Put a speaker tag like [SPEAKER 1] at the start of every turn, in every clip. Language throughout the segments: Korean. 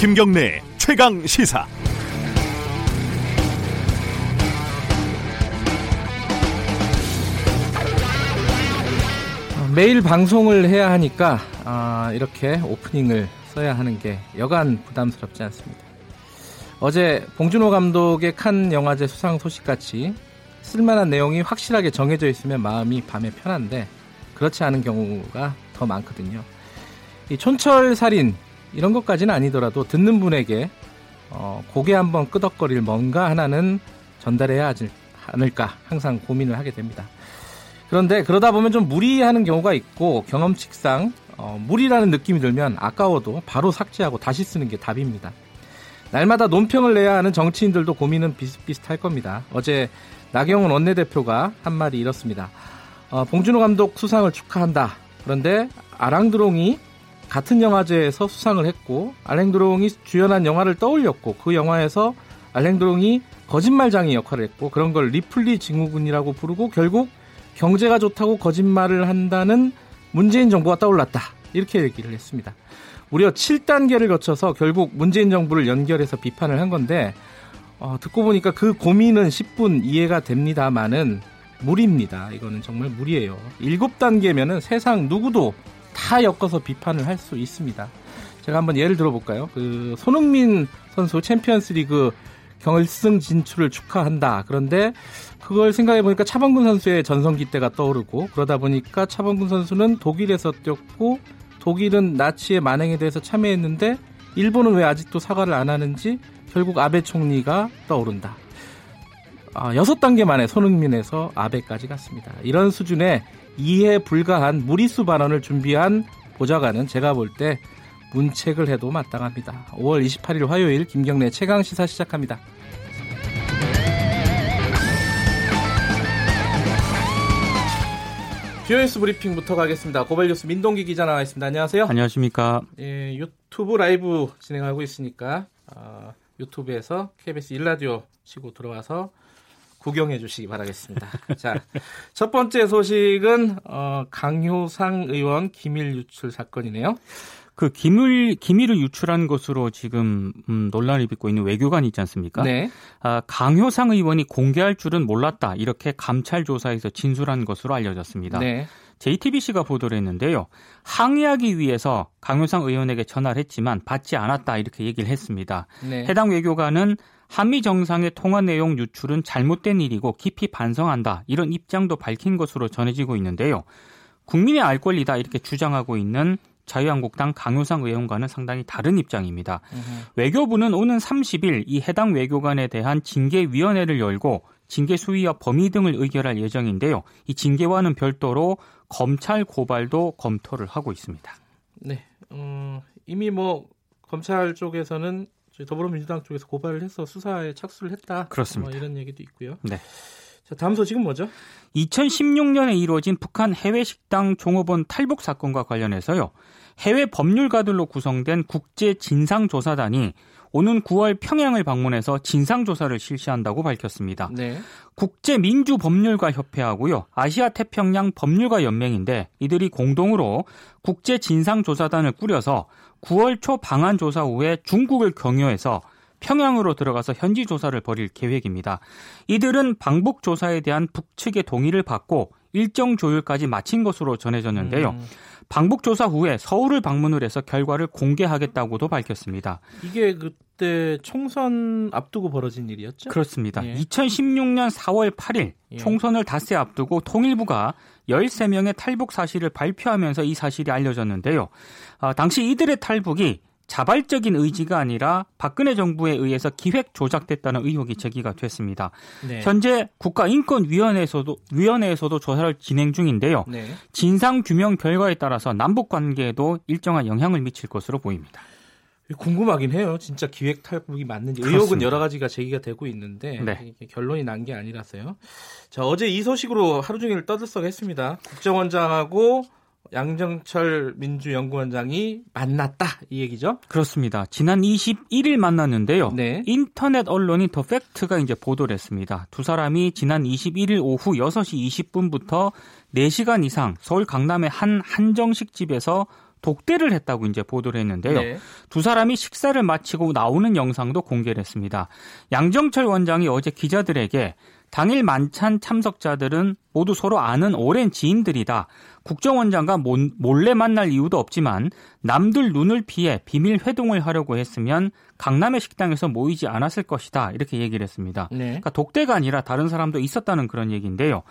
[SPEAKER 1] 김경래 최강 시사.
[SPEAKER 2] 매일 방송을 해야 하니까 아, 이렇게 오프닝을 써야 하는 게 여간 부담스럽지 않습니다. 어제 봉준호 감독의 칸 영화제 수상 소식같이 쓸만한 내용이 확실하게 정해져 있으면 마음이 밤에 편한데 그렇지 않은 경우가 더 많거든요. 이 촌철 살인 이런 것까지는 아니더라도 듣는 분에게 어, 고개 한번 끄덕거릴 뭔가 하나는 전달해야 하지 않을까 항상 고민을 하게 됩니다. 그런데 그러다 보면 좀 무리하는 경우가 있고 경험칙상 어, 무리라는 느낌이 들면 아까워도 바로 삭제하고 다시 쓰는 게 답입니다. 날마다 논평을 내야 하는 정치인들도 고민은 비슷비슷할 겁니다. 어제 나경원 원내대표가 한 말이 이렇습니다. 어, 봉준호 감독 수상을 축하한다. 그런데 아랑드롱이 같은 영화제에서 수상을 했고 알랭드롱이 주연한 영화를 떠올렸고 그 영화에서 알랭드롱이 거짓말장의 역할을 했고 그런 걸 리플리 증후군이라고 부르고 결국 경제가 좋다고 거짓말을 한다는 문재인 정부가 떠올랐다. 이렇게 얘기를 했습니다. 무려 7단계를 거쳐서 결국 문재인 정부를 연결해서 비판을 한 건데 어, 듣고 보니까 그 고민은 10분 이해가 됩니다만은 무리입니다. 이거는 정말 무리예요. 7단계면은 세상 누구도 다 엮어서 비판을 할 수 있습니다. 제가 한번 예를 들어볼까요? 그 손흥민 선수 챔피언스리그 결승 진출을 축하한다. 그런데 그걸 생각해 보니까 차범근 선수의 전성기 때가 떠오르고 그러다 보니까 차범근 선수는 독일에서 뛰었고 독일은 나치의 만행에 대해서 참여했는데 일본은 왜 아직도 사과를 안 하는지 결국 아베 총리가 떠오른다. 아, 여섯 단계 만에 손흥민에서 아베까지 갔습니다. 이런 수준의 이해 불가한 무리수 발언을 준비한 보좌관은 제가 볼 때 문책을 해도 마땅합니다. 5월 28일 화요일 김경래 최강 시사 시작합니다. 뉴스 브리핑부터 가겠습니다. 고발뉴스 민동기 기자 나와 있습니다. 안녕하세요.
[SPEAKER 3] 안녕하십니까.
[SPEAKER 2] 예, 유튜브 라이브 진행하고 있으니까 어, 유튜브에서 KBS 일라디오 치고 들어와서 구경해 주시기 바라겠습니다. 자, 첫 번째 소식은 어, 강효상 의원 기밀 유출 사건이네요.
[SPEAKER 3] 그 기밀 기밀을 유출한 것으로 지금 음, 논란을 빚고 있는 외교관이 있지 않습니까?
[SPEAKER 2] 네.
[SPEAKER 3] 아, 강효상 의원이 공개할 줄은 몰랐다 이렇게 감찰 조사에서 진술한 것으로 알려졌습니다.
[SPEAKER 2] 네.
[SPEAKER 3] JTBC가 보도를 했는데요. 항의하기 위해서 강효상 의원에게 전화를 했지만 받지 않았다 이렇게 얘기를 했습니다.
[SPEAKER 2] 네.
[SPEAKER 3] 해당 외교관은 한미 정상의 통화 내용 유출은 잘못된 일이고 깊이 반성한다 이런 입장도 밝힌 것으로 전해지고 있는데요. 국민의 알 권리다 이렇게 주장하고 있는 자유한국당 강효상 의원과는 상당히 다른 입장입니다.
[SPEAKER 2] 으흠.
[SPEAKER 3] 외교부는 오는 30일 이 해당 외교관에 대한 징계위원회를 열고 징계 수위와 범위 등을 의결할 예정인데요. 이 징계와는 별도로 검찰 고발도 검토를 하고 있습니다.
[SPEAKER 2] 네. 어, 이미 뭐 검찰 쪽에서는 더불어민주당 쪽에서 고발을 해서 수사에 착수를 했다.
[SPEAKER 3] 그렇습니다.
[SPEAKER 2] 뭐 이런 얘기도 있고요.
[SPEAKER 3] 네.
[SPEAKER 2] 자, 다음 소식은 뭐죠?
[SPEAKER 3] 2016년에 이루어진 북한 해외 식당 종업원 탈북 사건과 관련해서요. 해외 법률가들로 구성된 국제 진상조사단이 오는 9월 평양을 방문해서 진상조사를 실시한다고 밝혔습니다.
[SPEAKER 2] 네.
[SPEAKER 3] 국제민주법률가 협회하고요. 아시아 태평양 법률가 연맹인데 이들이 공동으로 국제 진상조사단을 꾸려서 9월 초 방한 조사 후에 중국을 경유해서 평양으로 들어가서 현지 조사를 벌일 계획입니다. 이들은 방북 조사에 대한 북측의 동의를 받고 일정 조율까지 마친 것으로 전해졌는데요.
[SPEAKER 2] 음.
[SPEAKER 3] 방북 조사 후에 서울을 방문을 해서 결과를 공개하겠다고도 밝혔습니다.
[SPEAKER 2] 이게 그때 총선 앞두고 벌어진 일이었죠?
[SPEAKER 3] 그렇습니다.
[SPEAKER 2] 예.
[SPEAKER 3] 2016년 4월 8일
[SPEAKER 2] 예.
[SPEAKER 3] 총선을 닷새 앞두고 통일부가 13명의 탈북 사실을 발표하면서 이 사실이 알려졌는데요. 아, 당시 이들의 탈북이 자발적인 의지가 아니라 박근혜 정부에 의해서 기획 조작됐다는 의혹이 제기가 됐습니다.
[SPEAKER 2] 네.
[SPEAKER 3] 현재 국가인권위원회에서도 위원회에서도 조사를 진행 중인데요.
[SPEAKER 2] 네.
[SPEAKER 3] 진상 규명 결과에 따라서 남북 관계에도 일정한 영향을 미칠 것으로 보입니다.
[SPEAKER 2] 궁금하긴 해요. 진짜 기획 탈북이 맞는지
[SPEAKER 3] 그렇습니다.
[SPEAKER 2] 의혹은 여러 가지가 제기가 되고 있는데
[SPEAKER 3] 네.
[SPEAKER 2] 결론이 난 게 아니라서요. 자 어제 이 소식으로 하루 종일 떠들썩했습니다. 국정원장하고 양정철 민주연구원장이 만났다 이 얘기죠?
[SPEAKER 3] 그렇습니다. 지난 21일 만났는데요.
[SPEAKER 2] 네.
[SPEAKER 3] 인터넷 언론인 더 팩트가 이제 보도를 했습니다. 두 사람이 지난 21일 오후 6시 20분부터 4시간 이상 서울 강남의 한 한정식 집에서 독대를 했다고 이제 보도를 했는데요.
[SPEAKER 2] 네.
[SPEAKER 3] 두 사람이 식사를 마치고 나오는 영상도 공개를 했습니다. 양정철 원장이 어제 기자들에게 당일 만찬 참석자들은 모두 서로 아는 오랜 지인들이다. 국정원장과 몰래 만날 이유도 없지만 남들 눈을 피해 비밀 회동을 하려고 했으면 강남의 식당에서 모이지 않았을 것이다. 이렇게 얘기를 했습니다.
[SPEAKER 2] 네.
[SPEAKER 3] 그러니까 독대가 아니라 다른 사람도 있었다는 그런 얘기인데요.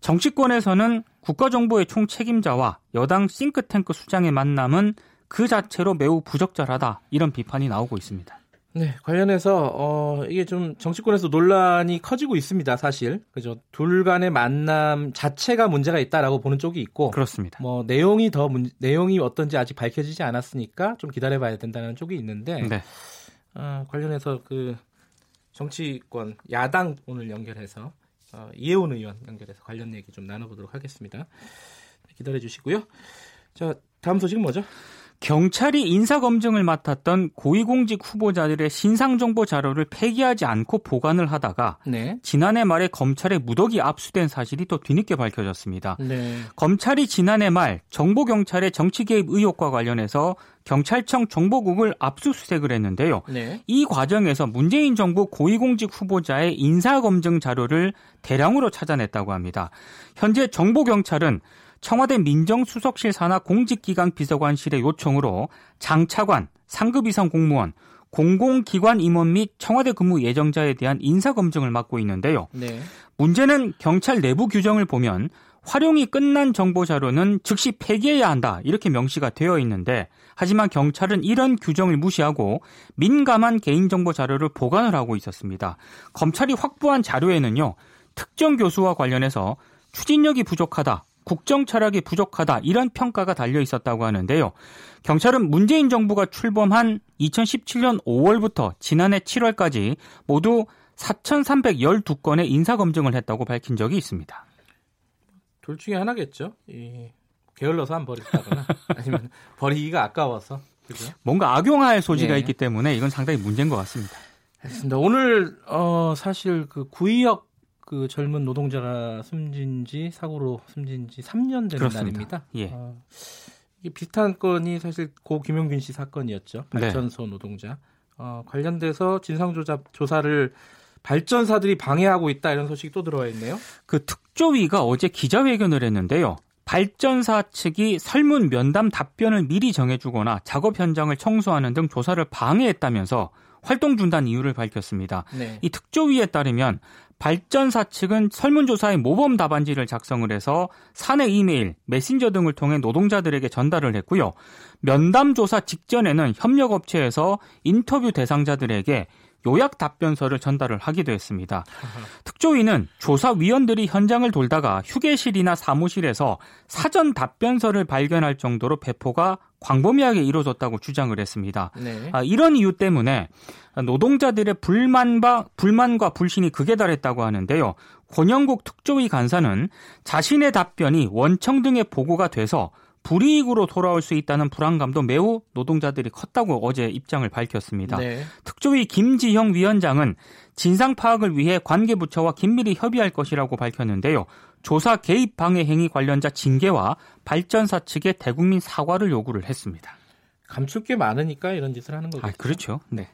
[SPEAKER 3] 정치권에서는 국가정보의 총 책임자와 여당 싱크탱크 수장의 만남은 그 자체로 매우 부적절하다. 이런 비판이 나오고 있습니다.
[SPEAKER 2] 네, 관련해서 어 이게 좀 정치권에서 논란이 커지고 있습니다, 사실. 그죠? 둘 간의 만남 자체가 문제가 있다라고 보는 쪽이 있고
[SPEAKER 3] 그렇습니다.
[SPEAKER 2] 뭐 내용이 더 문, 내용이 어떤지 아직 밝혀지지 않았으니까 좀 기다려 봐야 된다는 쪽이 있는데
[SPEAKER 3] 네.
[SPEAKER 2] 어, 관련해서 그 정치권 야당 오늘 연결해서 어, 이혜원 의원 연결해서 관련 얘기 좀 나눠보도록 하겠습니다. 기다려 주시고요. 자, 다음 소식은 뭐죠?
[SPEAKER 3] 경찰이 인사검증을 맡았던 고위공직 후보자들의 신상정보 자료를 폐기하지 않고 보관을 하다가
[SPEAKER 2] 네.
[SPEAKER 3] 지난해 말에 검찰에 무더기 압수된 사실이 또 뒤늦게 밝혀졌습니다.
[SPEAKER 2] 네.
[SPEAKER 3] 검찰이 지난해 말 정보경찰의 정치 개입 의혹과 관련해서 경찰청 정보국을 압수수색을 했는데요.
[SPEAKER 2] 네.
[SPEAKER 3] 이 과정에서 문재인 정부 고위공직 후보자의 인사검증 자료를 대량으로 찾아냈다고 합니다. 현재 정보경찰은 청와대 민정수석실 산하 공직기강 비서관실의 요청으로 장차관, 상급 이상 공무원, 공공기관 임원 및 청와대 근무 예정자에 대한 인사 검증을 맡고 있는데요.
[SPEAKER 2] 네.
[SPEAKER 3] 문제는 경찰 내부 규정을 보면 활용이 끝난 정보 자료는 즉시 폐기해야 한다 이렇게 명시가 되어 있는데 하지만 경찰은 이런 규정을 무시하고 민감한 개인정보 자료를 보관을 하고 있었습니다. 검찰이 확보한 자료에는요 특정 교수와 관련해서 추진력이 부족하다 국정 철학이 부족하다 이런 평가가 달려 있었다고 하는데요. 경찰은 문재인 정부가 출범한 2017년 5월부터 지난해 7월까지 모두 4,312건의 인사검증을 했다고 밝힌 적이 있습니다.
[SPEAKER 2] 둘 중에 하나겠죠. 이, 게을러서 안 버렸다거나 아니면 버리기가 아까워서. 그죠?
[SPEAKER 3] 뭔가 악용할 소지가
[SPEAKER 2] 예.
[SPEAKER 3] 있기 때문에 이건 상당히 문제인 것 같습니다.
[SPEAKER 2] 알겠습니다. 오늘 어 사실 그 구의역 그 젊은 노동자가 숨진 지 사고로 숨진 지 3년 되는
[SPEAKER 3] 그렇습니다.
[SPEAKER 2] 날입니다.
[SPEAKER 3] 예.
[SPEAKER 2] 어, 이게 비슷한 건이 사실 고 김용균 씨 사건이었죠.
[SPEAKER 3] 네.
[SPEAKER 2] 발전소 노동자. 어, 관련돼서 진상조사 조사를 발전사들이 방해하고 있다 이런 소식이 또 들어와 있네요.
[SPEAKER 3] 그 특조위가 어제 기자회견을 했는데요. 발전사 측이 설문 면담 답변을 미리 정해주거나 작업 현장을 청소하는 등 조사를 방해했다면서 활동 중단 이유를 밝혔습니다.
[SPEAKER 2] 네.
[SPEAKER 3] 이 특조위에 따르면 발전사 측은 설문조사의 모범 답안지를 작성을 해서 사내 이메일, 메신저 등을 통해 노동자들에게 전달을 했고요. 면담 조사 직전에는 협력업체에서 인터뷰 대상자들에게 요약 답변서를 전달을 하기도 했습니다. 특조위는 조사위원들이 현장을 돌다가 휴게실이나 사무실에서 사전 답변서를 발견할 정도로 배포가 광범위하게 이루어졌다고 주장을 했습니다.
[SPEAKER 2] 네.
[SPEAKER 3] 아, 이런 이유 때문에 노동자들의 불만과, 불만과 불신이 극에 달했다고 하는데요. 권영국 특조위 간사는 자신의 답변이 원청 등의 보고가 돼서 불이익으로 돌아올 수 있다는 불안감도 매우 노동자들이 컸다고 어제 입장을 밝혔습니다.
[SPEAKER 2] 네.
[SPEAKER 3] 특조위 김지형 위원장은 진상 파악을 위해 관계 부처와 긴밀히 협의할 것이라고 밝혔는데요. 조사 개입 방해 행위 관련자 징계와 발전사 측에 대국민 사과를 요구를 했습니다.
[SPEAKER 2] 감출 게 많으니까 이런 짓을 하는 거죠.
[SPEAKER 3] 아, 그렇죠. 네.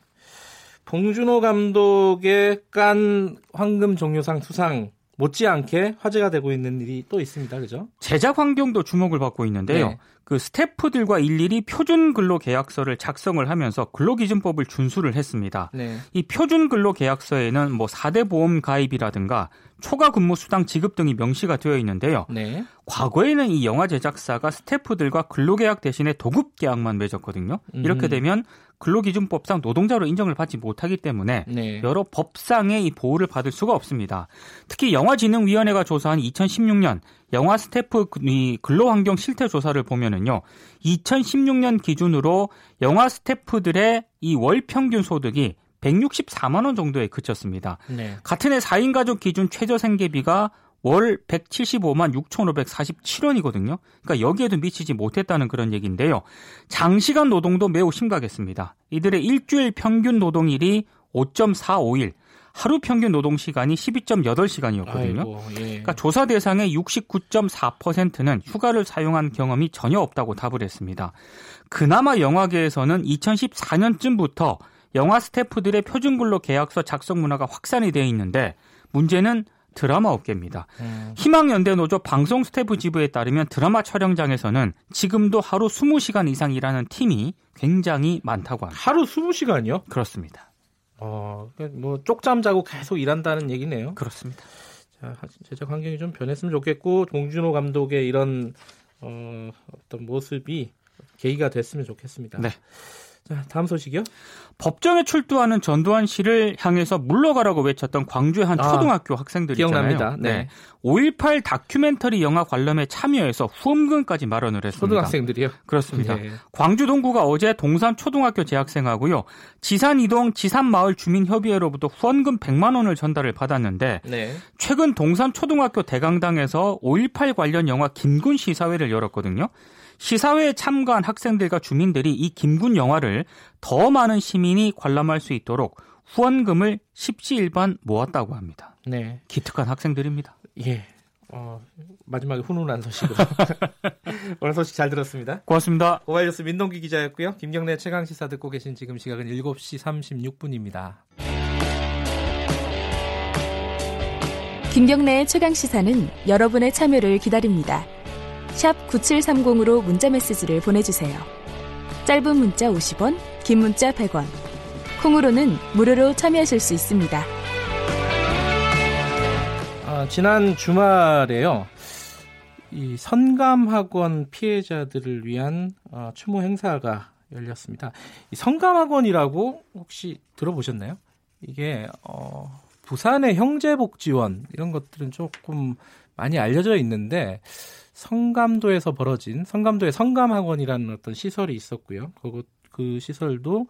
[SPEAKER 2] 봉준호 감독의 깐 황금 종려상 수상 못지않게 화제가 되고 있는 일이 또 있습니다. 그죠?
[SPEAKER 3] 제작 환경도 주목을 받고 있는데요.
[SPEAKER 2] 네.
[SPEAKER 3] 그 스태프들과 일일이 표준 근로 계약서를 작성을 하면서 근로기준법을 준수를 했습니다.
[SPEAKER 2] 네.
[SPEAKER 3] 이 표준 근로 계약서에는 뭐 4대 보험 가입이라든가 초과 근무 수당 지급 등이 명시가 되어 있는데요.
[SPEAKER 2] 네.
[SPEAKER 3] 과거에는 이 영화 제작사가 스태프들과 근로계약 대신에 도급 계약만 맺었거든요. 이렇게
[SPEAKER 2] 음.
[SPEAKER 3] 되면 근로기준법상 노동자로 인정을 받지 못하기 때문에
[SPEAKER 2] 네.
[SPEAKER 3] 여러 법상의 이 보호를 받을 수가 없습니다. 특히 영화진흥위원회가 조사한 2016년 영화 스태프 이 근로환경 실태 조사를 보면은요, 2016년 기준으로 영화 스태프들의 이 월 평균 소득이 164만 원 정도에 그쳤습니다.
[SPEAKER 2] 네.
[SPEAKER 3] 같은 해 4인 가족 기준 최저 생계비가 월 175만 6,547원이거든요. 그러니까 여기에도 미치지 못했다는 그런 얘기인데요. 장시간 노동도 매우 심각했습니다. 이들의 일주일 평균 노동일이 5.45일, 하루 평균 노동 시간이 12.8시간이었거든요. 아이고, 예. 그러니까 조사 대상의 69.4%는 휴가를 사용한 경험이 전혀 없다고 답을 했습니다. 그나마 영화계에서는 2014년쯤부터 영화 스태프들의 표준근로 계약서 작성 문화가 확산이 되어 있는데 문제는 드라마 업계입니다. 음. 희망연대 노조 방송 스태프 지부에 따르면 드라마 촬영장에서는 지금도 하루 20시간 이상 일하는 팀이 굉장히 많다고 합니다.
[SPEAKER 2] 하루 20시간이요?
[SPEAKER 3] 그렇습니다.
[SPEAKER 2] 어, 뭐 쪽잠 자고 계속 일한다는 얘기네요.
[SPEAKER 3] 그렇습니다.
[SPEAKER 2] 자, 제작 환경이 좀 변했으면 좋겠고 동준호 감독의 이런 어, 어떤 모습이 계기가 됐으면 좋겠습니다.
[SPEAKER 3] 네.
[SPEAKER 2] 자, 다음 소식이요.
[SPEAKER 3] 법정에 출두하는 전두환 씨를 향해서 물러가라고 외쳤던 광주의 한 아, 초등학교 아, 학생들이
[SPEAKER 2] 기억납니다.
[SPEAKER 3] 네. 네. 5.18 다큐멘터리 영화 관람에 참여해서 후원금까지 마련을 했습니다.
[SPEAKER 2] 초등학생들이요?
[SPEAKER 3] 그렇습니다. 네. 광주 동구가 어제 동산 초등학교 재학생하고요. 지산 이동 지산 마을 주민 협의회로부터 후원금 100만 원을 전달을 받았는데 네. 최근 동산 초등학교 대강당에서 5.18 관련 영화 김군 시사회를 열었거든요. 시사회에 참가한 학생들과 주민들이 이 김군 영화를 더 많은 시민이 관람할 수 있도록 후원금을 십시일반 모았다고 합니다.
[SPEAKER 2] 네.
[SPEAKER 3] 기특한 학생들입니다.
[SPEAKER 2] 예. 어, 마지막에 훈훈한 소식으로. 오늘 소식 잘 들었습니다.
[SPEAKER 3] 고맙습니다.
[SPEAKER 2] 오하이뉴스 민동기 기자였고요. 김경래 최강 시사 듣고 계신 지금 시각은 7시 36분입니다.
[SPEAKER 4] 김경래의 최강 시사는 여러분의 참여를 기다립니다. 샵 9730으로 문자 메시지를 보내주세요. 짧은 문자 50원, 긴 문자 100원. 콩으로는 무료로 참여하실 수 있습니다.
[SPEAKER 2] 아, 지난 주말에요. 이 선감학원 피해자들을 위한 어, 추모 행사가 열렸습니다. 이 성감학원이라고 혹시 들어보셨나요? 이게 어, 부산의 형제복지원 이런 것들은 조금 많이 알려져 있는데 성감도에서 벌어진 성감도의 성감학원이라는 어떤 시설이 있었고요. 그, 그 시설도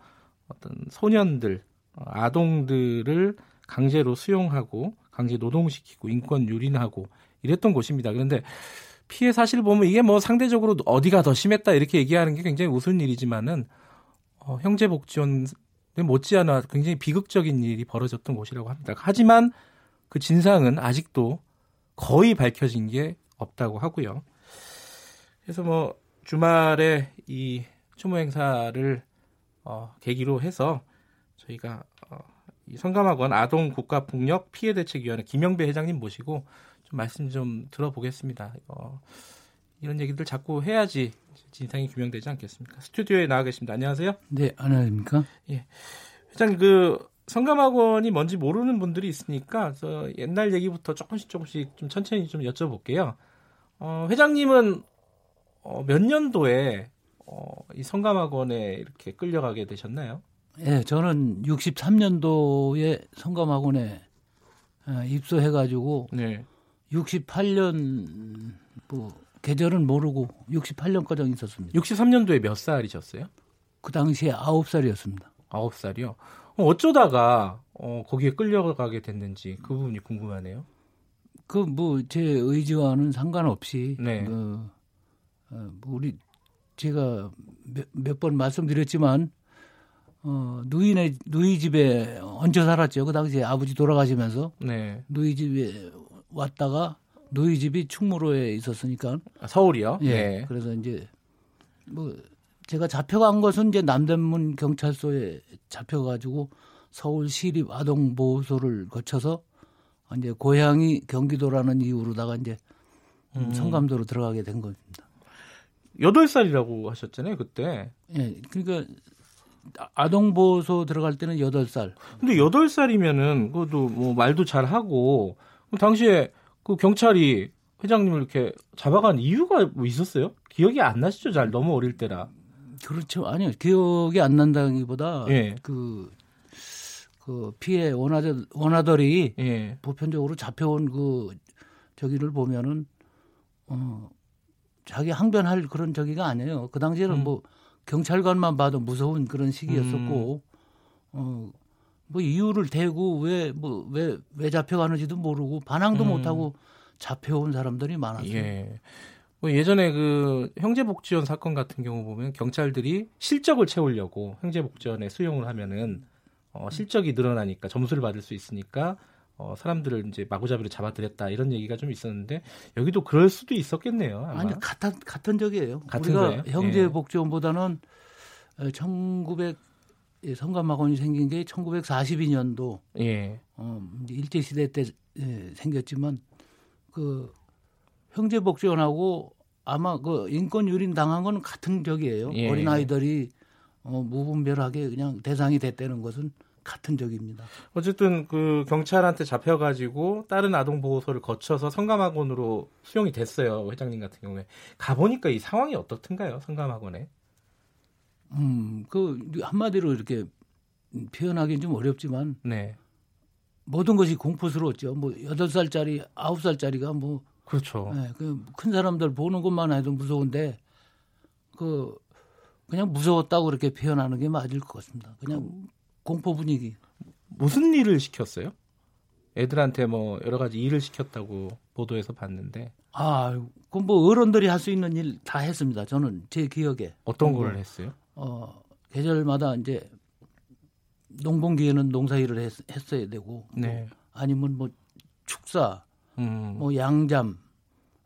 [SPEAKER 2] 어떤 소년들, 어, 아동들을 강제로 수용하고 강제 노동시키고 인권 유린하고 이랬던 곳입니다. 그런데 피해 사실 보면 이게 뭐 상대적으로 어디가 더 심했다 이렇게 얘기하는 게 굉장히 우스운 일이지만은 어, 형제복지원 못지않아 굉장히 비극적인 일이 벌어졌던 곳이라고 합니다. 하지만 그 진상은 아직도 거의 밝혀진 게 없다고 하고요. 그래서 뭐 주말에 이 추모 행사를 어, 계기로 해서 저희가 어, 이 성감학원 아동 국가 폭력 피해 대책위원회 김영배 회장님 모시고 좀 말씀 좀 들어보겠습니다. 어, 이런 얘기들 자꾸 해야지 진상이 규명되지 않겠습니까? 스튜디오에 나와 계십니다. 안녕하세요.
[SPEAKER 5] 네, 안녕하십니까?
[SPEAKER 2] 예. 회장님 그 성감학원이 뭔지 모르는 분들이 있으니까 저 옛날 얘기부터 조금씩 조금씩 좀 천천히 좀 여쭤볼게요. 어, 회장님은 어, 몇 년도에 어, 이 성감학원에 이렇게 끌려가게 되셨나요?
[SPEAKER 5] 예, 네, 저는 63년도에 성감학원에 어, 입소해가지고 네. 68년 뭐 계절은 모르고 68년까지 있었습니다.
[SPEAKER 2] 63년도에 몇 살이셨어요?
[SPEAKER 5] 그 당시에 9살이었습니다.
[SPEAKER 2] 9살이요? 어쩌다가 어, 거기에 끌려가게 됐는지 그 부분이 궁금하네요.
[SPEAKER 5] 그 뭐 제 의지와는 상관없이 네. 그 어, 뭐 우리 제가 몇번 말씀드렸지만 어, 누이네 누이 집에 얹혀 살았죠. 그 당시에 아버지 돌아가시면서 네. 누이 집에 왔다가 누이 집이 충무로에 있었으니까
[SPEAKER 2] 아, 서울이요?
[SPEAKER 5] 예. 네. 그래서 이제 뭐 제가 잡혀간 것은 이제 남대문 경찰서에 잡혀가지고 서울 시립 아동보호소를 거쳐서 이제 고향이 경기도라는 이유로다가 이제 음. 성감도로 들어가게 된 겁니다.
[SPEAKER 2] 여덟 살이라고 하셨잖아요, 그때.
[SPEAKER 5] 예, 그러니까 아동 보호소 들어갈 때는 여덟 살.
[SPEAKER 2] 근데 여덟 살이면은 그것도 뭐 말도 잘 하고 당시에 그 경찰이 회장님을 이렇게 잡아간 이유가 뭐 있었어요? 기억이 안 나시죠? 잘 너무 어릴 때라.
[SPEAKER 5] 그렇죠. 아니요. 기억이 안 난다기보다 예. 그, 그 피해 원하들, 원하들이 예. 보편적으로 잡혀온 그 저기를 보면은 어 자기 항변할 그런 저기가 아니에요. 그 당시에는 음. 뭐 경찰관만 봐도 무서운 그런 시기였었고 음. 어뭐 이유를 대고 왜뭐왜왜 잡혀가는지도 모르고 반항도 음. 못 하고 잡혀온 사람들이 많았어요.
[SPEAKER 2] 예. 뭐 예전에 그 형제복지원 사건 같은 경우 보면 경찰들이 실적을 채우려고 형제복지원에 수용을 하면은 어, 실적이 늘어나니까 점수를 받을 수 있으니까 어, 사람들을 이제 마구잡이로 잡아들였다 이런 얘기가 좀 있었는데 여기도 그럴 수도 있었겠네요. 아마.
[SPEAKER 5] 아니 같은 같은 적이에요.
[SPEAKER 2] 같은
[SPEAKER 5] 우리가
[SPEAKER 2] 거예요?
[SPEAKER 5] 형제복지원보다는 예. 1900 성감학원이 생긴 게 1942년도 예. 어, 일제 시대 때 예, 생겼지만 그 형제복지원하고 아마 그 인권 유린 당한 건 같은 적이에요. 예. 어린 아이들이 어, 무분별하게 그냥 대상이 됐다는 것은 같은 적입니다.
[SPEAKER 2] 어쨌든 그 경찰한테 잡혀가지고 다른 아동 보호소를 거쳐서 성감학원으로 수용이 됐어요 회장님 같은 경우에 가 보니까 이 상황이 어떻든가요 성감학원에?
[SPEAKER 5] 음, 그 한마디로 이렇게 표현하기는 좀 어렵지만 네. 모든 것이 공포스러웠죠. 뭐 여덟 살짜리 아홉 살짜리가 뭐
[SPEAKER 2] 그렇죠.
[SPEAKER 5] 네, 그큰 사람들 보는 것만 해도 무서운데 그 그냥 무서웠다고 그렇게 표현하는 게 맞을 것 같습니다. 그냥 그, 공포 분위기.
[SPEAKER 2] 무슨 일을 시켰어요? 애들한테 뭐 여러 가지 일을 시켰다고 보도에서 봤는데.
[SPEAKER 5] 아, 그뭐 어른들이 할 수 있는 일 다 했습니다. 저는 제 기억에.
[SPEAKER 2] 어떤 걸 했어요?
[SPEAKER 5] 어, 계절마다 이제 농번기에는 농사일을 했, 어야 되고 뭐 네. 뭐 아니면 뭐 축사, 음. 뭐 양잠,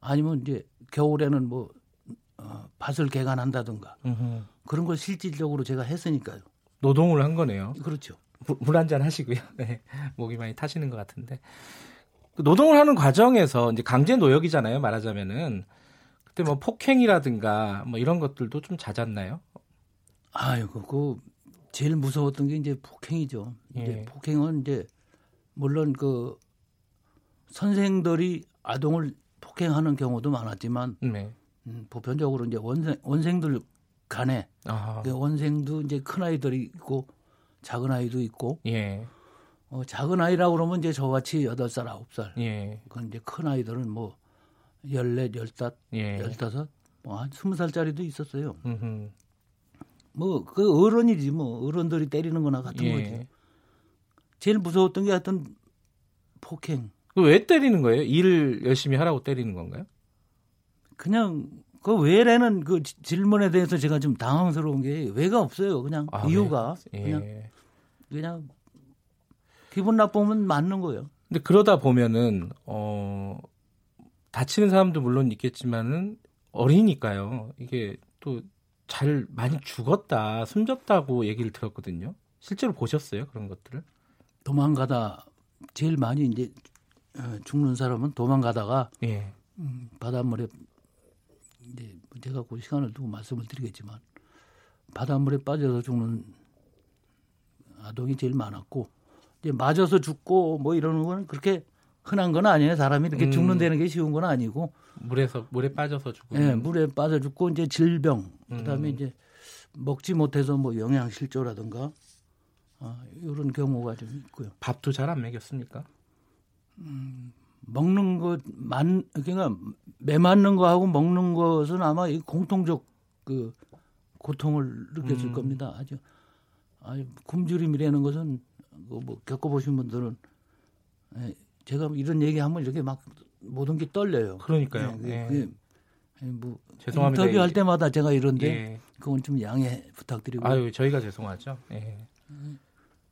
[SPEAKER 5] 아니면 이제 겨울에는 뭐 어, 밭을 개간한다든가 음흠. 그런 걸 실질적으로 제가 했으니까요.
[SPEAKER 2] 노동을 한 거네요.
[SPEAKER 5] 그렇죠.
[SPEAKER 2] 물 한 잔 하시고요. 네. 목이 많이 타시는 것 같은데. 그 노동을 하는 과정에서 이제 강제 노역이잖아요. 말하자면은. 그때 뭐 폭행이라든가 뭐 이런 것들도 좀 잦았나요?
[SPEAKER 5] 아이고, 그 제일 무서웠던 게 이제 폭행이죠. 예. 이제 폭행은 이제 물론 그 선생들이 아동을 폭행하는 경우도 많았지만 네. 음, 보편적으로 이제 원생 원생들 간에 그 원생도 이제 큰 아이들이 있고 작은 아이도 있고 예. 어, 작은 아이라고 그러면 이제 저같이 여덟 살 아홉 살 예. 그건 이제 큰 아이들은 뭐 열넷 열다 예. 열다섯 뭐한 스무 살짜리도 있었어요. 뭐 그 어른이지 뭐 어른들이 때리는 거나 같은 예. 거지. 제일 무서웠던 게 하여튼 폭행.
[SPEAKER 2] 왜 때리는 거예요? 일을 열심히 하라고 때리는 건가요?
[SPEAKER 5] 그냥 그 왜라는 그 질문에 대해서 제가 좀 당황스러운 게 왜가 없어요. 그냥 아, 이유가 네. 그냥 예. 그냥 기분 나쁘면 맞는 거예요.
[SPEAKER 2] 근데 그러다 보면은 어 다치는 사람도 물론 있겠지만은 어리니까요. 이게 또 잘 많이 죽었다, 숨졌다고 얘기를 들었거든요. 실제로 보셨어요 그런 것들을?
[SPEAKER 5] 도망가다 제일 많이 이제 어, 죽는 사람은 도망가다가 예. 음, 바닷물에 이 제 제가 그 시간을 두고 말씀을 드리겠지만 바닷물에 빠져서 죽는 아동이 제일 많았고 이제 맞아서 죽고 뭐 이러는 건 그렇게 흔한 건 아니에요. 사람이 이렇게 음. 죽는다는 게 쉬운 건 아니고
[SPEAKER 2] 물에서 물에 빠져서 죽고
[SPEAKER 5] 예, 네, 물에 빠져 죽고 이제 질병 그다음에 음. 이제 먹지 못해서 뭐 영양실조라든가 아, 이런 경우가 좀 있고요.
[SPEAKER 2] 밥도 잘 안 먹였습니까?
[SPEAKER 5] 음, 먹는 것만 그러니까 매 맞는 거하고 먹는 것은 아마 이 공통적 그 고통을 느꼈을 음. 겁니다. 아주 아주 굶주림이라는 것은 뭐 겪어보신 분들은 예, 제가 이런 얘기하면 이렇게 막 모든 게 떨려요.
[SPEAKER 2] 그러니까요.
[SPEAKER 5] 예, 그게, 예. 뭐 죄송합니다. 인터뷰할 때마다 제가 이런데 예. 그건 좀 양해 부탁드리고.
[SPEAKER 2] 아유 저희가 죄송하죠. 예.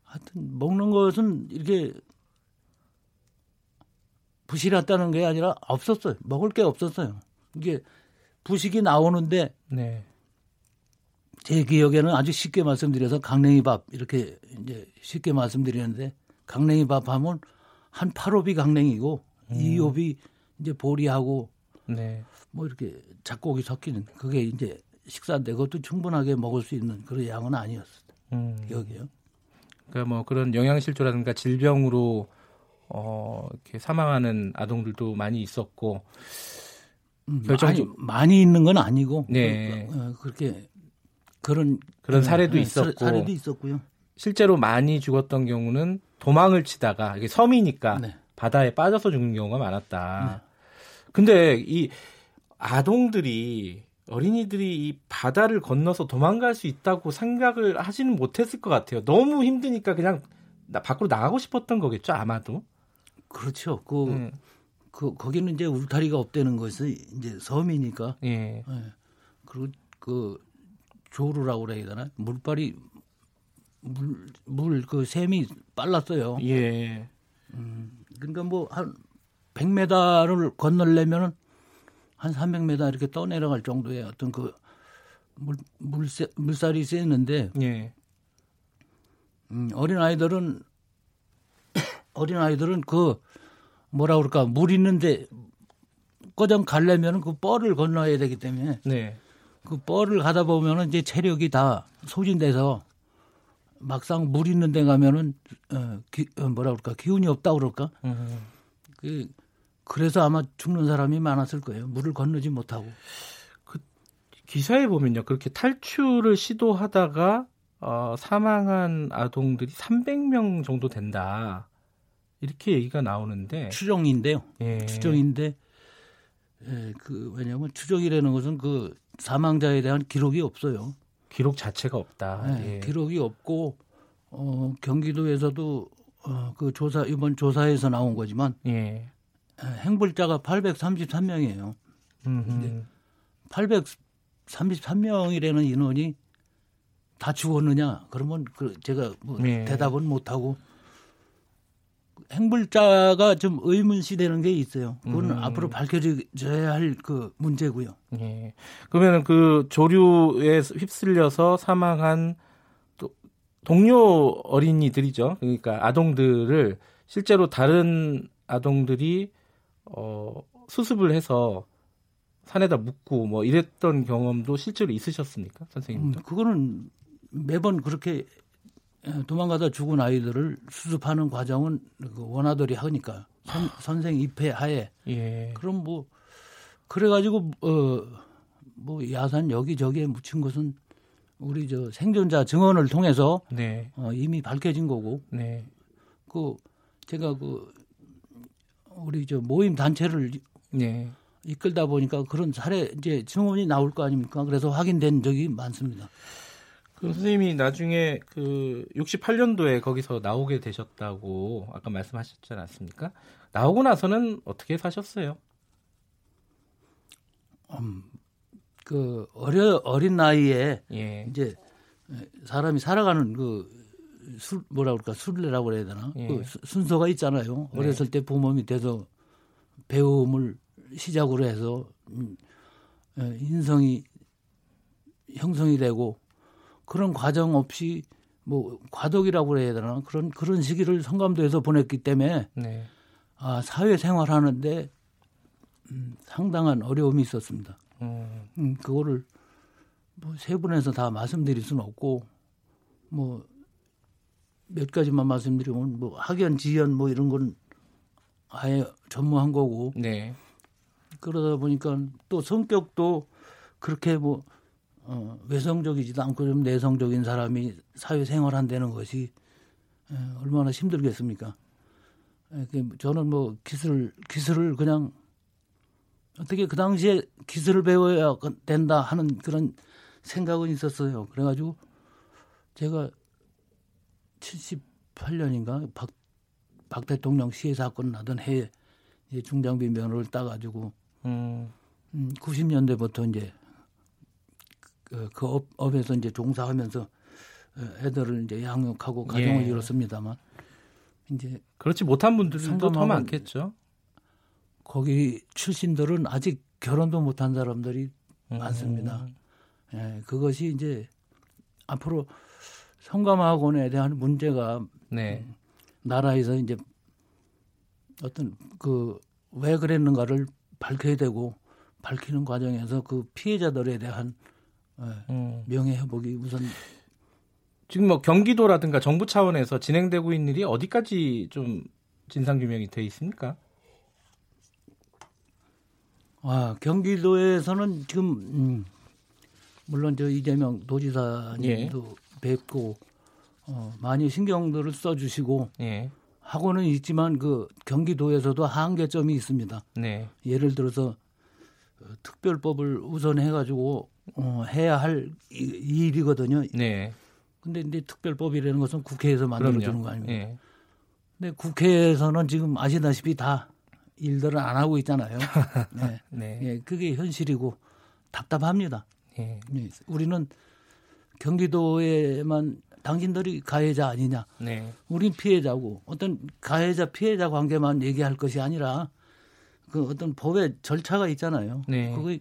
[SPEAKER 5] 하여튼 먹는 것은 이렇게 부실했다는 게 아니라 없었어요. 먹을 게 없었어요. 이게 부식이 나오는데 네. 제 기억에는 아주 쉽게 말씀드려서 강냉이 밥 이렇게 이제 쉽게 말씀드리는데 강냉이 밥 하면 한 8홉이 강냉이고 음. 2홉이 이제 보리하고 네. 뭐 이렇게 작곡이 섞이는 그게 이제 식사인데 그것도 충분하게 먹을 수 있는 그런 양은 아니었어요. 음. 여기요.
[SPEAKER 2] 그러니까 뭐 그런 영양실조라든가 질병으로 어, 이렇게 사망하는 아동들도 많이 있었고
[SPEAKER 5] 음, 결정적 많이, 많이 있는 건 아니고 네. 그, 어, 그렇게 그런
[SPEAKER 2] 그런 사례도 네, 있었고
[SPEAKER 5] 사례도 있었고요.
[SPEAKER 2] 실제로 많이 죽었던 경우는 도망을 치다가 이게 섬이니까 네. 바다에 빠져서 죽는 경우가 많았다. 네. 근데 이 아동들이 어린이들이 이 바다를 건너서 도망갈 수 있다고 생각을 하지는 못했을 것 같아요. 너무 힘드니까 그냥 밖으로 나가고 싶었던 거겠죠, 아마도.
[SPEAKER 5] 그렇죠. 그, 음. 그 거기는 이제 울타리가 없다는 것이 이제 섬이니까. 예. 예. 그리고 그 조루라고 그래야 되나? 물발이 물 물 그 샘이 빨랐어요. 예. 음, 그러니까 뭐 한 100m를 건널려면은 한 300m 이렇게 떠내려갈 정도의 어떤 그 물, 물, 물살이 셌는데, 예. 음, 어린 아이들은, 어린 아이들은 그, 뭐라 그럴까, 물 있는데, 꺼정 가려면 그 뻘을 건너야 되기 때문에, 네. 그 뻘을 가다 보면은 이제 체력이 다 소진돼서, 막상 물 있는 데 가면은, 어, 기, 어, 뭐라 그럴까, 기운이 없다 그럴까? 음. 그, 그래서 아마 죽는 사람이 많았을 거예요. 물을 건너지 못하고.
[SPEAKER 2] 그 기사에 보면요. 그렇게 탈출을 시도하다가 어, 사망한 아동들이 300명 정도 된다. 이렇게 얘기가 나오는데
[SPEAKER 5] 추정인데요. 예. 추정인데 예, 그 왜냐하면 추정이라는 것은 그 사망자에 대한 기록이 없어요.
[SPEAKER 2] 기록 자체가 없다.
[SPEAKER 5] 예, 예. 기록이 없고 어, 경기도에서도 어, 그 조사 이번 조사에서 나온 거지만 예. 행불자가 833명이에요. 근데 833명이라는 인원이 다 죽었느냐? 그러면 그 제가 뭐 네. 대답은 못 하고 행불자가 좀 의문시 되는 게 있어요. 그건 음. 앞으로 밝혀져야 할 그 문제고요.
[SPEAKER 2] 예. 그러면 그 조류에 휩쓸려서 사망한 또 동료 어린이들이죠. 그러니까 아동들을 실제로 다른 아동들이 어, 수습을 해서 산에다 묻고 뭐 이랬던 경험도 실제로 있으셨습니까, 선생님도?
[SPEAKER 5] 음, 그거는 매번 그렇게 도망가다 죽은 아이들을 수습하는 과정은 그 원아들이 하니까 선, 선생 입회 하에 예. 그럼 뭐 그래가지고 어 뭐 야산 여기 저기에 묻힌 것은 우리 저 생존자 증언을 통해서 네. 어, 이미 밝혀진 거고 네. 그 제가 그 우리 저 모임 단체를 네. 이끌다 보니까 그런 사례 이제 증언이 나올 거 아닙니까? 그래서 확인된 적이 많습니다.
[SPEAKER 2] 그 선생님이 나중에 그 68년도에 거기서 나오게 되셨다고 아까 말씀하셨지 않았습니까? 나오고 나서는 어떻게 사셨어요?
[SPEAKER 5] 음, 그 어려 어린 나이에 예. 이제 사람이 살아가는 그 술, 뭐라 그럴까, 술래라고 그래야 되나? 예. 그 순서가 있잖아요. 네. 어렸을 때 부모 밑에서 배움을 시작으로 해서 음, 예, 인성이 형성이 되고 그런 과정 없이 뭐 과도기라고 그래야 되나 그런 그런 시기를 성감도에서 보냈기 때문에 네. 아 사회 생활 하는데 음, 상당한 어려움이 있었습니다. 음. 음 그거를 뭐 세 분에서 다 말씀드릴 수는 없고 뭐 몇 가지만 말씀드리면 뭐 학연, 지연 뭐 이런 건 아예 전무한 거고. 네. 그러다 보니까 또 성격도 그렇게 뭐 어, 외성적이지도 않고 좀 내성적인 사람이 사회 생활 한다는 것이 에, 얼마나 힘들겠습니까? 에, 저는 뭐 기술 기술을 그냥 어떻게 그 당시에 기술을 배워야 된다 하는 그런 생각은 있었어요. 그래가지고 제가 78년인가 박, 박 대통령 시해 사건 나던 해에 중장비 면허를 따가지고 음. 음, 90년대부터 이제 그, 그 업, 업에서 이제 종사하면서 어, 애들을 이제 양육하고 가정을 예. 이뤘습니다만
[SPEAKER 2] 이제 그렇지 못한 분들도 더 많겠죠.
[SPEAKER 5] 거기 출신들은 아직 결혼도 못한 사람들이 음. 많습니다. 예, 그것이 이제 앞으로 성감학원에 대한 문제가 네. 음, 나라에서 이제 어떤 그 왜 그랬는가를 밝혀야 되고 밝히는 과정에서 그 피해자들에 대한 예, 음. 명예 회복이 우선
[SPEAKER 2] 지금 뭐 경기도라든가 정부 차원에서 진행되고 있는 일이 어디까지 좀 진상 규명이 돼 있습니까?
[SPEAKER 5] 아 경기도에서는 지금 음, 물론 저 이재명 도지사님도 예. 뵙고 어, 많이 신경들을 써주시고 예. 하고는 있지만 그 경기도에서도 한계점이 있습니다. 네. 예를 들어서 어, 특별법을 우선해 가지고 어, 해야 할 이, 일이거든요. 네. 근데 이제 특별법이라는 것은 국회에서 만들어주는 거 아닙니까? 네. 근데 국회에서는 지금 아시다시피 다 일들은 안 하고 있잖아요. 네. 네. 예, 그게 현실이고 답답합니다. 예. 네. 우리는 경기도에만 당신들이 가해자 아니냐. 네. 우린 피해자고 어떤 가해자 피해자 관계만 얘기할 것이 아니라 그 어떤 법의 절차가 있잖아요. 네. 그게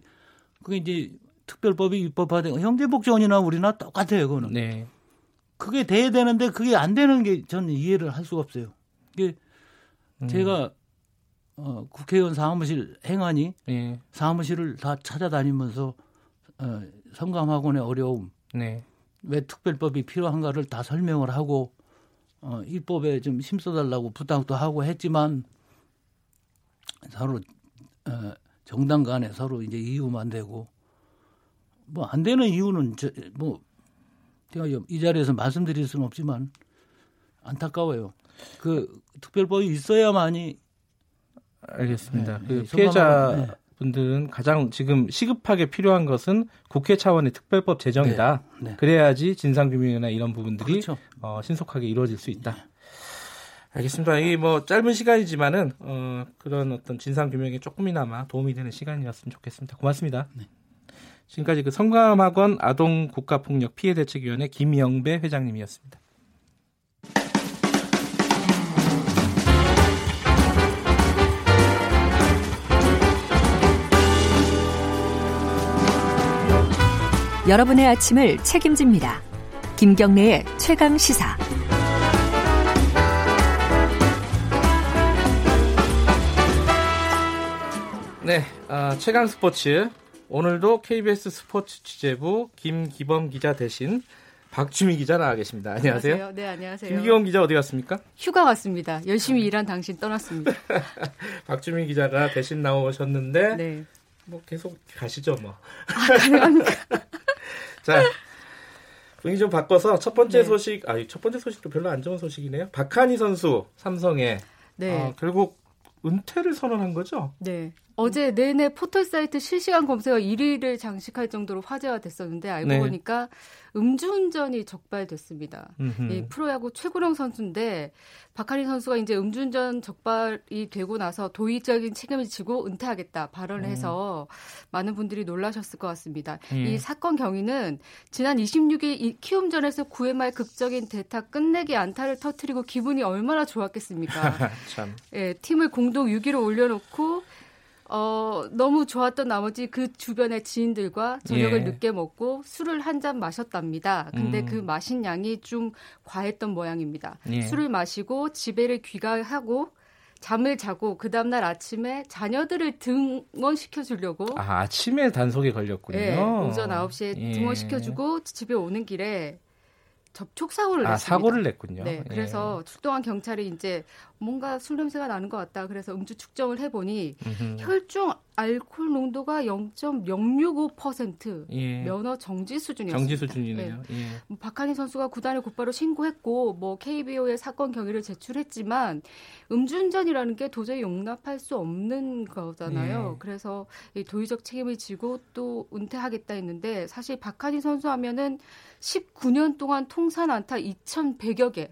[SPEAKER 5] 그게 이제 특별법이 입법화된 형제복지원이나 우리나 똑같아요. 그거는. 네. 그게 돼야 되는데 그게 안 되는 게 저는 이해를 할 수가 없어요. 이게 음. 제가 어, 국회의원 사무실 행안이 네. 사무실을 다 찾아다니면서 어, 성감학원의 어려움, 네. 왜 특별법이 필요한가를 다 설명을 하고 어, 입법에 좀 힘써달라고 부탁도 하고 했지만 서로 어, 정당 간에 서로 이제 이유만 되고 뭐 안 되는 이유는 저, 뭐 제가 이 자리에서 말씀드릴 수는 없지만 안타까워요. 그 특별법이 있어야만이
[SPEAKER 2] 알겠습니다. 네, 그 네, 피해자 분들은 가장 지금 시급하게 필요한 것은 국회 차원의 특별법 제정이다. 네, 네. 그래야지 진상 규명이나 이런 부분들이 그렇죠. 어, 신속하게 이루어질 수 있다. 알겠습니다. 이게 뭐 짧은 시간이지만은 어, 그런 어떤 진상 규명에 조금이나마 도움이 되는 시간이었으면 좋겠습니다. 고맙습니다. 네. 지금까지 그 성감학원 아동 국가폭력 피해 대책위원회 김영배 회장님이었습니다.
[SPEAKER 4] 여러분의 아침을 책임집니다. 김경래의 최강 시사.
[SPEAKER 2] 네, 어, 최강 스포츠. 오늘도 KBS 스포츠 취재부 김기범 기자 대신 박주미 기자 나와 계십니다. 안녕하세요. 안녕하세요.
[SPEAKER 6] 네, 안녕하세요.
[SPEAKER 2] 김기범 기자 어디 갔습니까?
[SPEAKER 6] 휴가 갔습니다. 열심히 일한 당신 떠났습니다.
[SPEAKER 2] 박주미 기자가 대신 나오셨는데 네. 뭐 계속 가시죠, 뭐.
[SPEAKER 6] 아, 가능합니까?
[SPEAKER 2] 자, 분위기 좀 바꿔서 첫 번째 네. 소식, 아, 첫 번째 소식도 별로 안 좋은 소식이네요. 박한희 선수 삼성에 네. 어, 결국 은퇴를 선언한 거죠?
[SPEAKER 6] 네. 어제 내내 포털 사이트 실시간 검색어 1위를 장식할 정도로 화제가 됐었는데 알고 네. 보니까 음주운전이 적발됐습니다. 이 프로야구 최고령 선수인데 박하리 선수가 이제 음주운전 적발이 되고 나서 도의적인 책임을 지고 은퇴하겠다 발언을 음. 해서 많은 분들이 놀라셨을 것 같습니다. 음. 이 사건 경위는 지난 26일 키움전에서 9회 말 극적인 대타 끝내기 안타를 터트리고 기분이 얼마나 좋았겠습니까? 참. 예, 팀을 공동 6위로 올려놓고 어, 너무 좋았던 나머지 그 주변의 지인들과 저녁을 예. 늦게 먹고 술을 한 잔 마셨답니다. 근데 음. 그 마신 양이 좀 과했던 모양입니다. 예. 술을 마시고 집에를 귀가하고 잠을 자고 그 다음날 아침에 자녀들을 등원시켜 주려고
[SPEAKER 2] 아, 아침에 단속에 걸렸군요. 네,
[SPEAKER 6] 오전 9시에 예. 등원시켜 주고 집에 오는 길에 접촉 사고를 아, 냈습니다.
[SPEAKER 2] 사고를 냈군요.
[SPEAKER 6] 네, 그래서 예. 출동한 경찰이 이제 뭔가 술 냄새가 나는 것 같다. 그래서 음주 측정을 해보니 음흠. 혈중 알코올 농도가 0.065% 예. 면허 정지 수준이었습니다.
[SPEAKER 2] 정지 수준이네요. 네. 예.
[SPEAKER 6] 뭐 박한희 선수가 구단에 곧바로 신고했고 뭐 KBO에 사건 경위를 제출했지만 음주운전이라는 게 도저히 용납할 수 없는 거잖아요. 예. 그래서 이 도의적 책임을 지고 또 은퇴하겠다 했는데 사실 박한희 선수 하면은 19년 동안 통산 안타 2,100여 개.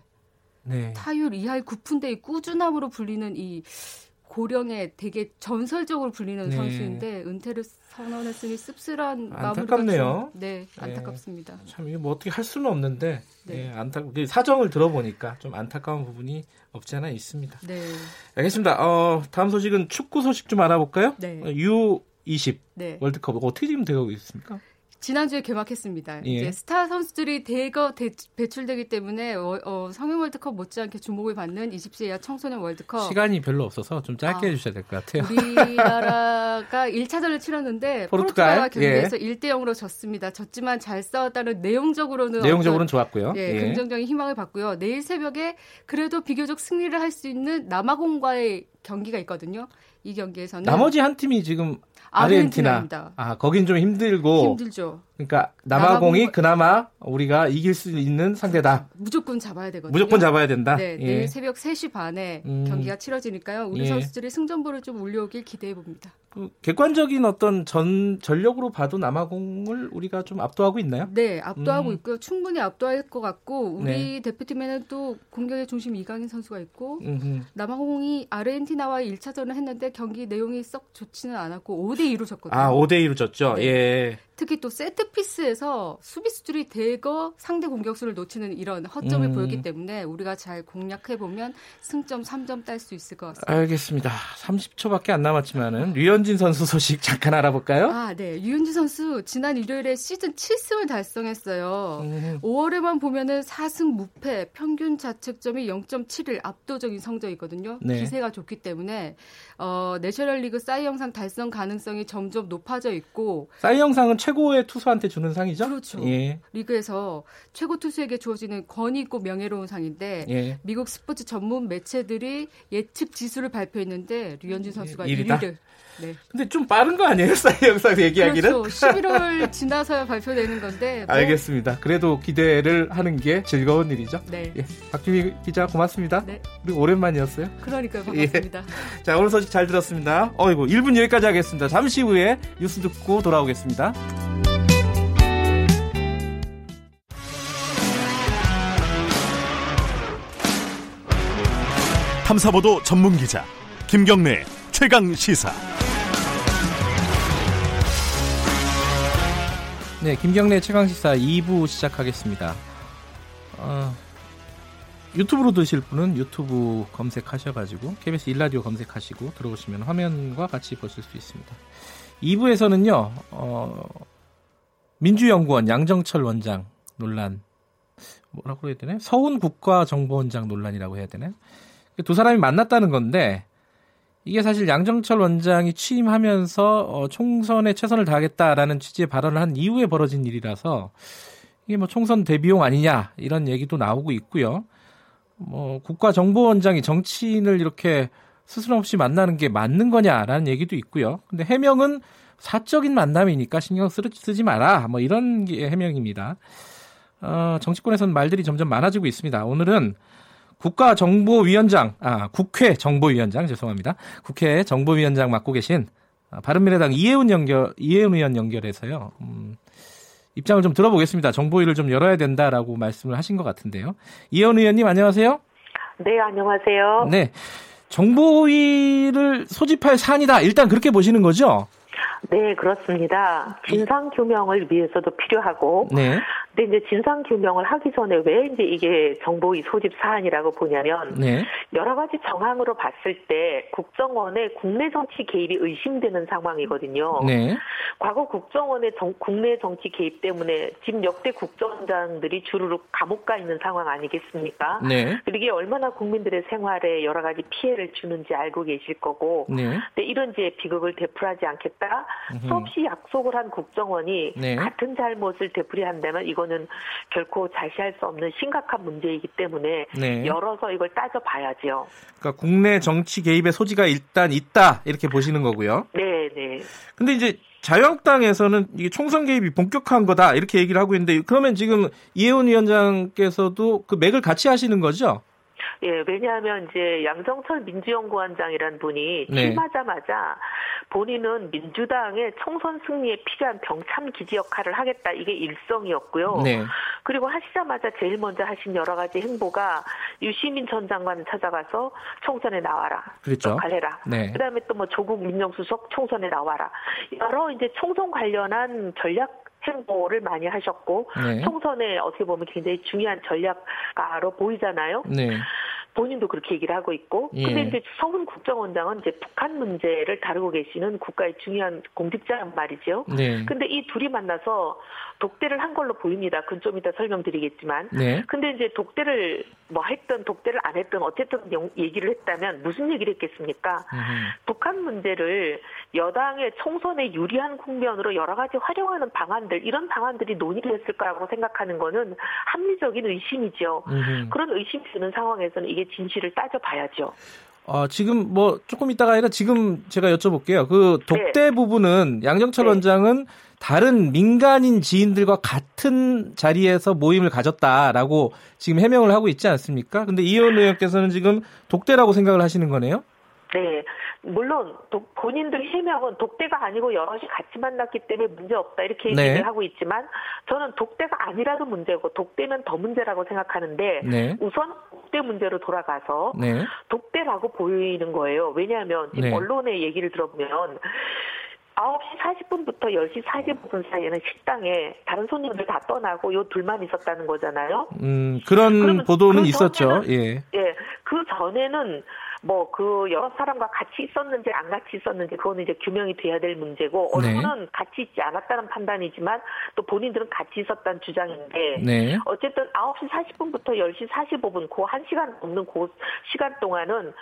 [SPEAKER 6] 네. 타율 2할 9푼대의 꾸준함으로 불리는 이 고령에 되게 전설적으로 불리는 네. 선수인데 은퇴를 선언했으니 씁쓸한
[SPEAKER 2] 안타깝네요.
[SPEAKER 6] 좀, 네, 안타깝습니다. 네.
[SPEAKER 2] 참 이게 뭐 어떻게 할 수는 없는데 네. 네, 안타 사정을 들어보니까 좀 안타까운 부분이 없지 않아 있습니다. 네. 알겠습니다. 어, 다음 소식은 축구 소식 좀 알아볼까요? 네. U20 네. 월드컵 어떻게 지금 되고 있습니까?
[SPEAKER 6] 지난주에 개막했습니다. 예. 이제 스타 선수들이 대거 대, 배출되기 때문에 어, 어, 성인 월드컵 못지않게 주목을 받는 20세 이하 청소년 월드컵.
[SPEAKER 2] 시간이 별로 없어서 좀 짧게 아, 해주셔야 될 것 같아요.
[SPEAKER 6] 우리나라가 1차전을 치렀는데 포르투갈 과 경기에서 예. 1대 0으로 졌습니다. 졌지만 잘 싸웠다는 내용적으로는
[SPEAKER 2] 내용적으로는 좋았고요.
[SPEAKER 6] 예, 예. 긍정적인 희망을 받고요. 내일 새벽에 그래도 비교적 승리를 할 수 있는 남아공과의 경기가 있거든요. 이 경기에서는
[SPEAKER 2] 나머지 한 팀이 지금 아르헨티나. 아르헨티나입니다. 아, 거긴 좀 힘들고
[SPEAKER 6] 힘들죠.
[SPEAKER 2] 그러니까 남아공이 그나마 우리가 이길 수 있는 상대다.
[SPEAKER 6] 무조건 잡아야 되거든요.
[SPEAKER 2] 무조건 잡아야 된다.
[SPEAKER 6] 네, 예. 내일 새벽 3시 반에 음. 경기가 치러지니까요. 우리 예. 선수들이 승전보를 좀 올려오길 기대해 봅니다.
[SPEAKER 2] 그 객관적인 어떤 전 전력으로 봐도 남아공을 우리가 좀 압도하고 있나요?
[SPEAKER 6] 네, 압도하고 음. 있고요. 충분히 압도할 것 같고 우리 네. 대표팀에는 또 공격의 중심 이강인 선수가 있고 음흠. 남아공이 아르헨티나와 1차전을 했는데 경기 내용이 썩 좋지는 않았고 5대 2로 졌거든요.
[SPEAKER 2] 아, 5대 2로 졌죠. 네. 예.
[SPEAKER 6] 특히 또 세트 피스에서 수비수들이 대거 상대 공격수를 놓치는 이런 허점을 음. 보였기 때문에 우리가 잘 공략해 보면 승점 3점 딸 수 있을 것 같습니다.
[SPEAKER 2] 알겠습니다. 30초밖에 안 남았지만은 류현진 선수 소식 잠깐 알아볼까요?
[SPEAKER 6] 아, 네. 류현진 선수 지난 일요일에 시즌 7승을 달성했어요. 음. 5월에만 보면은 4승 무패, 평균 자책점이 0.7을 압도적인 성적이거든요. 네. 기세가 좋기 때문에 어, 내셔널리그 사이 영상 달성 가능성이 점점 높아져 있고
[SPEAKER 2] 사이 영상은 최고의 투수한테 주는 상이죠.
[SPEAKER 6] 그렇죠. 예. 리그에서 최고 투수에게 주어지는 권위 있고 명예로운 상인데 예. 미국 스포츠 전문 매체들이 예측 지수를 발표했는데 류현진 선수가 1위다? 1위를
[SPEAKER 2] 네. 근데 좀 빠른 거 아니에요? 사이 영상 얘기하기는?
[SPEAKER 6] 그렇죠. 11월 지나서야 발표되는 건데.
[SPEAKER 2] 뭐. 알겠습니다. 그래도 기대를 하는 게 즐거운 일이죠. 네. 예. 박주미 기자 고맙습니다. 네. 그리고 오랜만이었어요.
[SPEAKER 6] 그러니까요. 반갑습니다.
[SPEAKER 2] 예. 자, 오늘 소식 잘 들었습니다. 어이구, 1분 여기까지 하겠습니다. 잠시 후에 뉴스 듣고 돌아오겠습니다.
[SPEAKER 1] 탐사보도 전문 기자 김경래 최강 시사.
[SPEAKER 2] 네, 김경래 최강 시사 2부 시작하겠습니다. 어, 유튜브로 드실 분은 유튜브 검색하셔가지고 KBS 일라디오 검색하시고 들어오시면 화면과 같이 보실 수 있습니다. 2부에서는요, 어, 민주연구원 양정철 원장 논란 뭐라고 해야 되나? 서훈 국가정보원장 논란이라고 해야 되나? 두 사람이 만났다는 건데 이게 사실 양정철 원장이 취임하면서 어, 총선에 최선을 다하겠다라는 취지의 발언을 한 이후에 벌어진 일이라서 이게 뭐 총선 대비용 아니냐 이런 얘기도 나오고 있고요. 뭐 국가정보원장이 정치인을 이렇게 스스럼 없이 만나는 게 맞는 거냐라는 얘기도 있고요. 근데 해명은 사적인 만남이니까 신경 쓰지 마라. 뭐 이런 게 해명입니다. 어, 정치권에서는 말들이 점점 많아지고 있습니다. 오늘은 국가정보위원장, 아, 국회 정보위원장, 죄송합니다. 국회 정보위원장 맡고 계신 아, 바른미래당 이혜훈 연결, 이혜훈 의원 연결해서요. 음, 입장을 좀 들어보겠습니다. 정보위를 좀 열어야 된다라고 말씀을 하신 것 같은데요. 이혜훈 의원님 안녕하세요.
[SPEAKER 7] 네, 안녕하세요.
[SPEAKER 2] 네. 정보위를 소집할 사안이다. 일단 그렇게 보시는 거죠?
[SPEAKER 7] 네, 그렇습니다. 진상 규명을 위해서도 필요하고, 네. 근데 이제 진상 규명을 하기 전에 왜 이제 이게 정보위 소집 사안이라고 보냐면 네. 여러 가지 정황으로 봤을 때 국정원의 국내 정치 개입이 의심되는 상황이거든요. 네. 과거 국정원의 정, 국내 정치 개입 때문에 지금 역대 국정원장들이 주르륵 감옥 가 있는 상황 아니겠습니까? 네. 이게 얼마나 국민들의 생활에 여러 가지 피해를 주는지 알고 계실 거고, 네. 근데 이런 이제 비극을 되풀이하지 않겠다. 수없이 약속을 한 국정원이 네. 같은 잘못을 되풀이한다면 이거 거는 결코 자시할 수 없는 심각한 문제이기 때문에 네. 열어서 이걸 따져봐야죠.
[SPEAKER 2] 그러니까 국내 정치 개입의 소지가 일단 있다 이렇게 보시는 거고요.
[SPEAKER 7] 네, 네.
[SPEAKER 2] 근데 이제 자유한국당에서는 이게 총선 개입이 본격화한 거다 이렇게 얘기를 하고 있는데 그러면 지금 이혜원 위원장께서도 그 맥을 같이 하시는 거죠?
[SPEAKER 7] 예, 왜냐하면 이제 양정철 민주연구원장이란 분이 네. 취임하자마자 본인은 민주당의 총선 승리에 필요한 병참 기지 역할을 하겠다 이게 일성이었고요. 네. 그리고 하시자마자 제일 먼저 하신 여러 가지 행보가 유시민 전 장관을 찾아가서 총선에 나와라.
[SPEAKER 2] 그렇죠.
[SPEAKER 7] 역할해라. 네. 그다음에 또 뭐 조국 민정수석 총선에 나와라. 여러 이제 총선 관련한 전략 행보를 많이 하셨고 네. 총선에 어떻게 보면 굉장히 중요한 전략가로 보이잖아요. 네. 본인도 그렇게 얘기를 하고 있고 예. 근데 이제 서훈 국정원장은 이제 북한 문제를 다루고 계시는 국가의 중요한 공직자란 말이죠. 네. 근데 이 둘이 만나서 독대를 한 걸로 보입니다. 그건 좀 이따 설명드리겠지만. 네. 근데 이제 독대를 뭐 했든 독대를 안 했든 어쨌든 얘기를 했다면 무슨 얘기를 했겠습니까? 음. 북한 문제를 여당의 총선에 유리한 국면으로 여러 가지 활용하는 방안들 이런 방안들이 논의를 했을 거라고 생각하는 거는 합리적인 의심이죠. 음. 그런 의심이 드는 상황에서는 이게 진실을 따져봐야죠.
[SPEAKER 2] 어, 지금 뭐 조금 있다가 아니라 지금 제가 여쭤볼게요. 그 독대 네. 부분은 양정철 네. 원장은 다른 민간인 지인들과 같은 자리에서 모임을 가졌다라고 지금 해명을 하고 있지 않습니까? 근데 이현 의원께서는 지금 독대라고 생각을 하시는 거네요?
[SPEAKER 7] 네. 물론 독, 본인들 해명은 독대가 아니고 여럿이 같이 만났기 때문에 문제 없다 이렇게 네. 얘기를 하고 있지만 저는 독대가 아니라도 문제고 독대면 더 문제라고 생각하는데 네. 우선 독대 문제로 돌아가서 네. 독대라고 보이는 거예요. 왜냐하면 지금 네. 언론의 얘기를 들어보면 9시 40분부터 10시 45분 사이에는 식당에 다른 손님들 다 떠나고 요 둘만 있었다는 거잖아요.
[SPEAKER 2] 음, 그런 보도는 그 있었죠. 예.
[SPEAKER 7] 예. 그 전에는 뭐 그 여러 사람과 같이 있었는지 안 같이 있었는지 그거는 이제 규명이 돼야 될 문제고 네. 언론은 네. 같이 있지 않았다는 판단이지만 또 본인들은 같이 있었다는 주장인데 네. 어쨌든 9시 40분부터 10시 45분 그 1시간 넘는 그 시간 동안은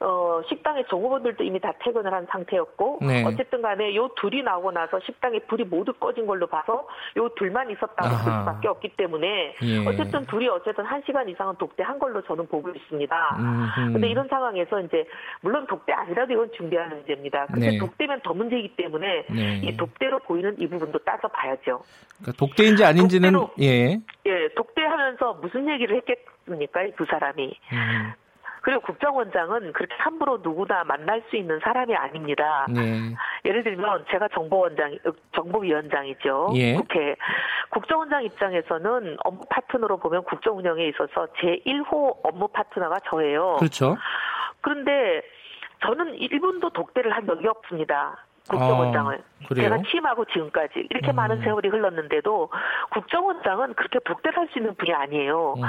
[SPEAKER 7] 어, 식당의 종업원들도 이미 다 퇴근을 한 상태였고 네. 어쨌든 간에 요 둘이 나오고 나서 식당에 불이 모두 꺼진 걸로 봐서 요 둘만 있었다고 볼 수밖에 없기 때문에 예. 어쨌든 둘이 어쨌든 한 시간 이상은 독대한 걸로 저는 보고 있습니다. 음흠. 근데 이런 상황에서 이제 물론 독대 아니라도 이건 준비하는 문제입니다. 근데 네. 독대면 더 문제이기 때문에 네. 이 독대로 보이는 이 부분도 따져봐야죠.
[SPEAKER 2] 그러니까 독대인지 아닌지는 독대로,
[SPEAKER 7] 예. 예, 독대하면서 무슨 얘기를 했겠습니까? 두 사람이. 음. 그리고 국정원장은 그렇게 함부로 누구나 만날 수 있는 사람이 아닙니다. 네. 예를 들면 제가 정보원장, 정보위원장이죠. 예. 국회. 국정원장 입장에서는 업무 파트너로 보면 국정 운영에 있어서 제 1호 업무 파트너가 저예요.
[SPEAKER 2] 그렇죠.
[SPEAKER 7] 그런데 저는 1분도 독대를 한 적이 없습니다. 국정원장을. 아. 그래요? 제가 취임하고 지금까지 이렇게 음. 많은 세월이 흘렀는데도 국정원장은 그렇게 복대할 수 있는 분이 아니에요. 음.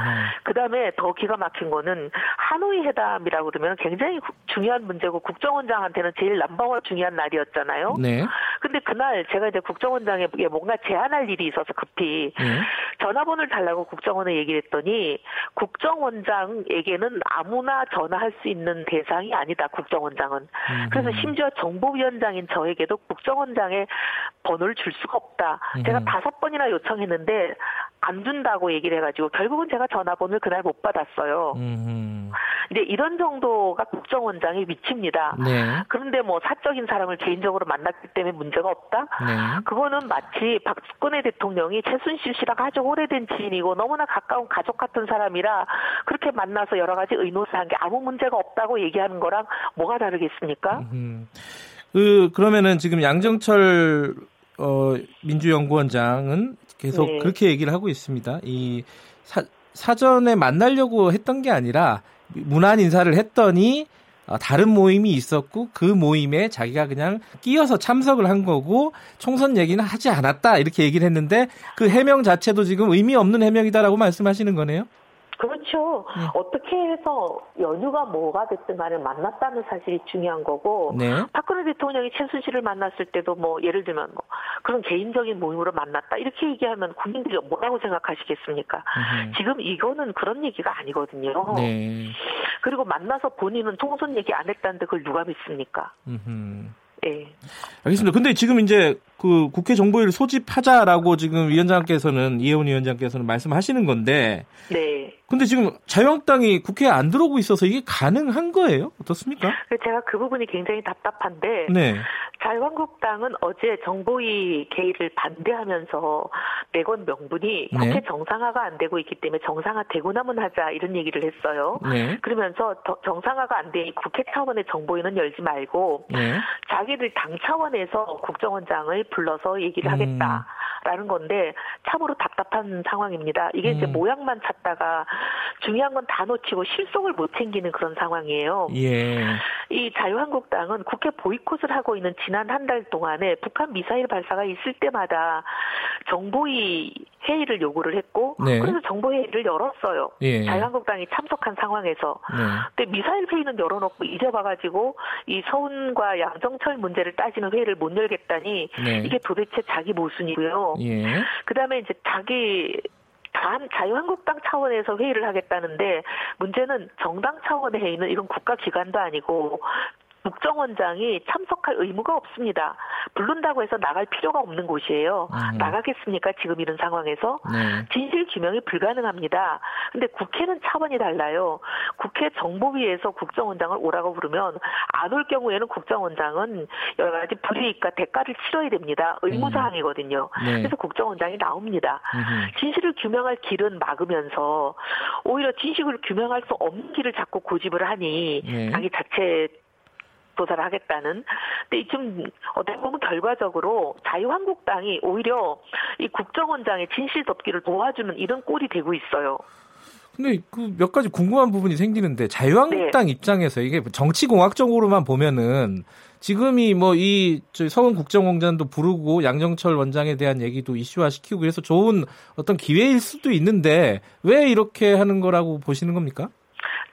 [SPEAKER 7] 그다음에 더 기가 막힌 거는 하노이 회담이라고 그러면 굉장히 중요한 문제고 국정원장한테는 제일 남방원 중요한 날이었잖아요. 네. 근데 그날 제가 이제 국정원장에게 뭔가 제안할 일이 있어서 급히 네. 전화번호를 달라고 국정원에 얘기를 했더니 국정원장에게는 아무나 전화할 수 있는 대상이 아니다. 국정원장은. 음. 그래서 심지어 정보위원장인 저에게도 국정원장 팀장의 번호를 줄 수가 없다. 음. 제가 다섯 번이나 요청했는데 안 준다고 얘기를 해가지고 결국은 제가 전화번호를 그날 못 받았어요. 음. 이제 이런 정도가 국정원장의 위치입니다. 네. 그런데 뭐 사적인 사람을 개인적으로 만났기 때문에 문제가 없다? 네. 그거는 마치 박근혜 대통령이 최순실 씨랑 아주 오래된 지인이고 너무나 가까운 가족 같은 사람이라 그렇게 만나서 여러 가지 의논을 한 게 아무 문제가 없다고 얘기하는 거랑 뭐가 다르겠습니까? 음.
[SPEAKER 2] 그 그러면은 지금 양정철 어, 민주연구원장은 계속 네. 그렇게 얘기를 하고 있습니다. 이 사, 사전에 만나려고 했던 게 아니라 문안 인사를 했더니 어, 다른 모임이 있었고 그 모임에 자기가 그냥 끼어서 참석을 한 거고 총선 얘기는 하지 않았다 이렇게 얘기를 했는데 그 해명 자체도 지금 의미 없는 해명이다라고 말씀하시는 거네요.
[SPEAKER 7] 그렇죠. 네. 어떻게 해서 연유가 뭐가 됐든 간에 만났다는 사실이 중요한 거고 네. 박근혜 대통령이 최순실을 만났을 때도 뭐 예를 들면 뭐 그런 개인적인 모임으로 만났다 이렇게 얘기하면 국민들이 뭐라고 생각하시겠습니까? 음흠. 지금 이거는 그런 얘기가 아니거든요. 네. 그리고 만나서 본인은 통선 얘기 안 했다는데 그걸 누가 믿습니까?
[SPEAKER 2] 네. 알겠습니다. 근데 지금 이제 그 국회 정보위를 소집하자라고 지금 위원장께서는 이혜원 위원장께서는 말씀하시는 건데. 네. 근데 지금 자유한국당이 국회에 안 들어오고 있어서 이게 가능한 거예요? 어떻습니까?
[SPEAKER 7] 제가 그 부분이 굉장히 답답한데. 네. 자유한국당은 어제 정보위 개의를 반대하면서 내건 명분이 네. 국회 네. 정상화가 안 되고 있기 때문에 정상화 되고 나면 하자 이런 얘기를 했어요. 네. 그러면서 정상화가 안 돼 국회 차원의 정보위는 열지 말고 네. 자기들 당 차원에서 국정원장을 불러서 얘기를 음. 하겠다라는 건데 참으로 답답한 상황입니다. 이게 음. 이제 모양만 찾다가 중요한 건 다 놓치고 실속을 못 챙기는 그런 상황이에요. 예. 이 자유한국당은 국회 보이콧을 하고 있는 지난 한 달 동안에 북한 미사일 발사가 있을 때마다 정보위 회의를 요구를 했고 네. 그래서 정보 회의를 열었어요. 예. 자유한국당이 참석한 상황에서. 네. 근데 미사일 회의는 열어놓고 이제 와가지고 이 서훈과 양정철 문제를 따지는 회의를 못 열겠다니 네. 이게 도대체 자기 모순이고요. 예. 그다음에 이제 자기 단 자유한국당 차원에서 회의를 하겠다는데 문제는 정당 차원의 회의는 이건 국가기관도 아니고 국정원장이 참석할 의무가 없습니다. 부른다고 해서 나갈 필요가 없는 곳이에요. 음. 나가겠습니까? 지금 이런 상황에서 네. 진실 규명이 불가능합니다. 근데 국회는 차원이 달라요. 국회 정보위에서 국정원장을 오라고 부르면 안 올 경우에는 국정원장은 여러 가지 불이익과 대가를 치러야 됩니다. 의무사항이거든요. 음. 네. 그래서 국정원장이 나옵니다. 음. 진실을 규명할 길은 막으면서 오히려 진실을 규명할 수 없는 길을 자꾸 고집을 하니 네. 자기 자체 조사를 하겠다는. 근데 좀 어떻게 보면 결과적으로 자유한국당이 오히려 이 국정원장의 진실 덮기를 도와주는 이런 꼴이 되고 있어요.
[SPEAKER 2] 근데 그 몇 가지 궁금한 부분이 생기는데 자유한국당 네. 입장에서 이게 정치공학적으로만 보면은 지금이 뭐 이 서훈 국정원장도 부르고 양정철 원장에 대한 얘기도 이슈화 시키고 그래서 좋은 어떤 기회일 수도 있는데 왜 이렇게 하는 거라고 보시는 겁니까?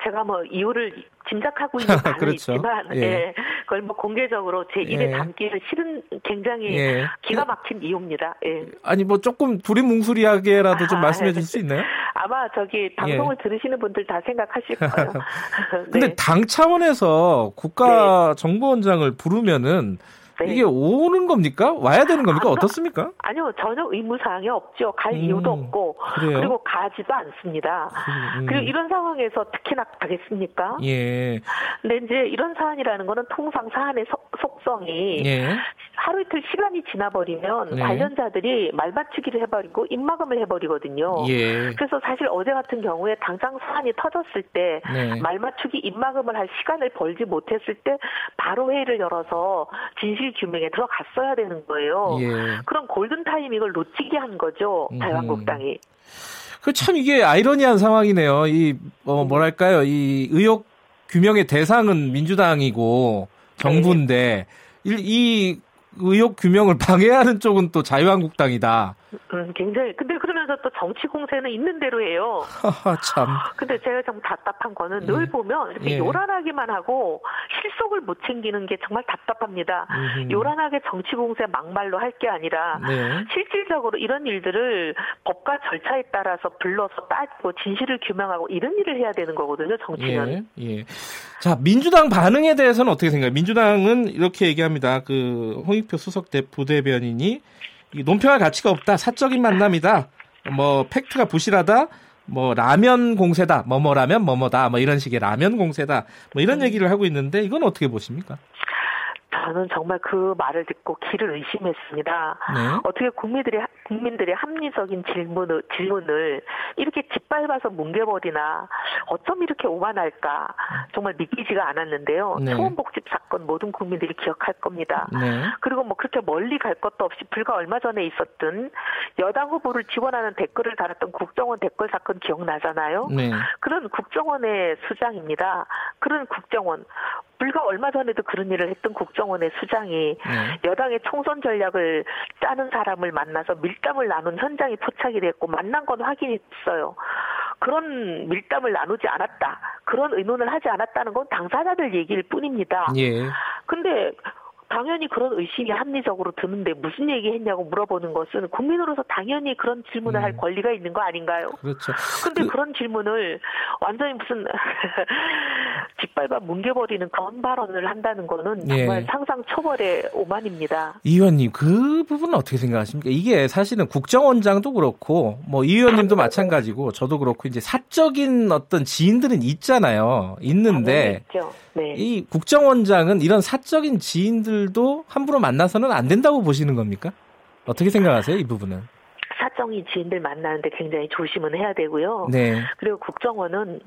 [SPEAKER 7] 제가 뭐 이유를 짐작하고 있는 바는 그렇죠. 있지만 예. 예. 그걸 뭐 공개적으로 제 입에 예. 담기는 싫은 굉장히 예. 기가 막힌 이유입니다. 예.
[SPEAKER 2] 아니 뭐 조금 두리뭉술하게라도 좀 아, 말씀해 주실 수 있나요?
[SPEAKER 7] 아마 저기 방송을 예. 들으시는 분들 다 생각하실 거예요.
[SPEAKER 2] 근데 네. 당 차원에서 국가 네. 정보원장을 부르면은 네. 이게 오는 겁니까? 와야 되는 겁니까? 아, 어떻습니까?
[SPEAKER 7] 아니요, 전혀 의무 사항이 없죠. 갈 음, 이유도 없고 그래요? 그리고 가지도 않습니다. 음. 그리고 이런 상황에서 특히나 가겠습니까? 예. 근데 이제 이런 사안이라는 거는 통상 사안의 속, 속성이 예. 하루 이틀 시간이 지나버리면 네. 관련자들이 말맞추기를 해버리고 입막음을 해버리거든요. 예. 그래서 사실 어제 같은 경우에 당장 사안이 터졌을 때 네. 말맞추기 입막음을 할 시간을 벌지 못했을 때 바로 회의를 열어서 진실 규명에 들어갔어야 되는 거예요. 예. 그런 골든 타이밍을 놓치게 한 거죠. 자유한국당이.
[SPEAKER 2] 그참 이게 아이러니한 상황이네요. 이 어, 뭐랄까요? 이 의혹 규명의 대상은 민주당이고 정부인데 네. 이 의혹 규명을 방해하는 쪽은 또 자유한국당이다.
[SPEAKER 7] 음, 굉장히. 근데 그러면서 또 정치 공세는 있는 대로 해요.
[SPEAKER 2] 참.
[SPEAKER 7] 근데 제가 좀 답답한 거는 예. 늘 보면 이렇게 예. 요란하기만 하고 실속을 못 챙기는 게 정말 답답합니다. 음흠. 요란하게 정치 공세 막말로 할 게 아니라 네. 실질적으로 이런 일들을 법과 절차에 따라서 불러서 따지고 진실을 규명하고 이런 일을 해야 되는 거거든요. 정치는.
[SPEAKER 2] 예. 예. 자 민주당 반응에 대해서는 어떻게 생각해요? 민주당은 이렇게 얘기합니다. 그 홍익표 수석 대 부대변인이 논평할 가치가 없다. 사적인 만남이다. 뭐 팩트가 부실하다. 뭐 라면 공세다. 뭐뭐라면 뭐뭐다. 뭐 이런 식의 라면 공세다. 뭐 이런 음. 얘기를 하고 있는데 이건 어떻게 보십니까?
[SPEAKER 7] 저는 정말 그 말을 듣고 길을 의심했습니다. 네. 어떻게 국민들이 국민들의 합리적인 질문을 질문을 이렇게 짓밟아서 뭉개버리나 어쩜 이렇게 오만할까 정말 믿기지가 않았는데요. 네. 초원복집 사건 모든 국민들이 기억할 겁니다. 네. 그리고 뭐 그렇게 멀리 갈 것도 없이 불과 얼마 전에 있었던 여당 후보를 지원하는 댓글을 달았던 국정원 댓글 사건 기억나잖아요. 네. 그런 국정원의 수장입니다. 그런 국정원 불과 얼마 전에도 그런 일을 했던 국정원의 수장이 네. 여당의 총선 전략을 짜는 사람을 만나서 밀담을 나눈 현장이 포착이 됐고 만난 건 확인이 됐어요. 그런 밀담을 나누지 않았다. 그런 의논을 하지 않았다는 건 당사자들 얘기일 뿐입니다. 예. 근데 당연히 그런 의심이 합리적으로 드는데 무슨 얘기 했냐고 물어보는 것은 국민으로서 당연히 그런 질문을 음. 할 권리가 있는 거 아닌가요?
[SPEAKER 2] 그렇죠.
[SPEAKER 7] 근데 그... 런 질문을 완전히 무슨 짓밟아 뭉개버리는 그런 발언을 한다는 거는 정말 예. 상상 초벌의 오만입니다.
[SPEAKER 2] 이 의원님 그 부분은 어떻게 생각하십니까? 이게 사실은 국정원장도 그렇고 뭐 이 의원님도 마찬가지고 저도 그렇고 이제 사적인 어떤 지인들은 있잖아요. 있는데 네. 이 국정원장은 이런 사적인 지인들 도 함부로 만나서는 안 된다고 보시는 겁니까? 어떻게 생각하세요, 이 부분은?
[SPEAKER 7] 사적인 지인들 만나는데 굉장히 조심은 해야 되고요. 네. 그리고 국정원은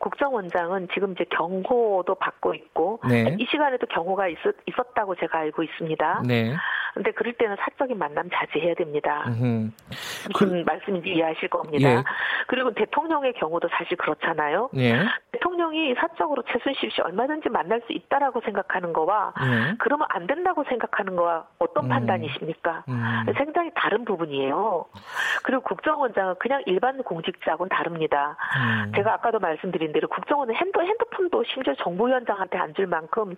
[SPEAKER 7] 국정원장은 지금 이제 경호도 받고 있고 네. 이 시간에도 경호가 있, 있었다고 제가 알고 있습니다. 네. 근데 그럴 때는 사적인 만남 자제해야 됩니다. 무슨 그, 말씀인지 이해하실 겁니다. 예. 그리고 대통령의 경우도 사실 그렇잖아요. 예. 대통령이 사적으로 최순실 씨 얼마든지 만날 수 있다라고 생각하는 거와 예. 그러면 안 된다고 생각하는 거와 어떤 음. 판단이십니까? 음. 굉장히 다른 부분이에요. 그리고 국정원장은 그냥 일반 공직자하고는 다릅니다. 음. 제가 아까도 말씀드린 대로 국정원은 핸드, 핸드폰도 심지어 정보위원장한테 안 줄 만큼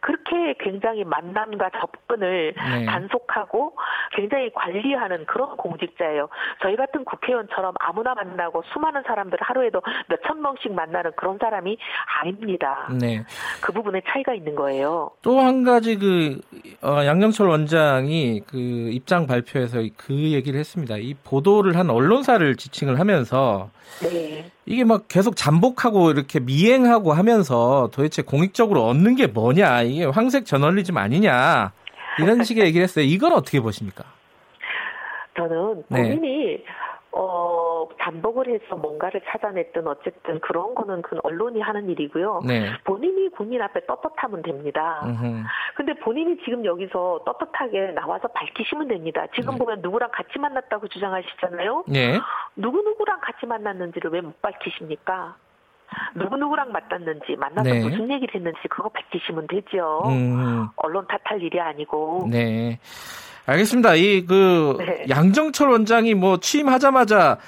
[SPEAKER 7] 그렇게 굉장히 만남과 접근을 네. 단속하고 굉장히 관리하는 그런 공직자예요. 저희 같은 국회의원처럼 아무나 만나고 수많은 사람들 하루에도 몇천 명씩 만나는 그런 사람이 아닙니다. 네. 그 부분에 차이가 있는 거예요.
[SPEAKER 2] 또 한 가지 그 어, 양정철 원장이 그 입장 발표에서 그 얘기를 했습니다. 이 보도를 한 언론사를 지칭을 하면서 네. 이게 막 계속 잠복하고 이렇게 미행하고 하면서 도대체 공익적으로 얻는 게 뭐냐 이게 황색 저널리즘 아니냐 이런 식의 얘기를 했어요. 이건 어떻게 보십니까?
[SPEAKER 7] 저는 네. 본인이 네. 어, 잠복을 해서 뭔가를 찾아냈든 어쨌든 그런 거는 그 언론이 하는 일이고요. 네. 본인이 국민 앞에 떳떳하면 됩니다. 으흠. 근데 본인이 지금 여기서 떳떳하게 나와서 밝히시면 됩니다. 지금 네. 보면 누구랑 같이 만났다고 주장하시잖아요. 네. 누구누구랑 같이 만났는지를 왜 못 밝히십니까? 누구누구랑 만났는지, 만나서 네. 무슨 얘기를 했는지 그거 밝히시면 되죠. 음. 언론 탓할 일이 아니고.
[SPEAKER 2] 네. 알겠습니다. 이그 네. 양정철 원장이 뭐 취임하자마자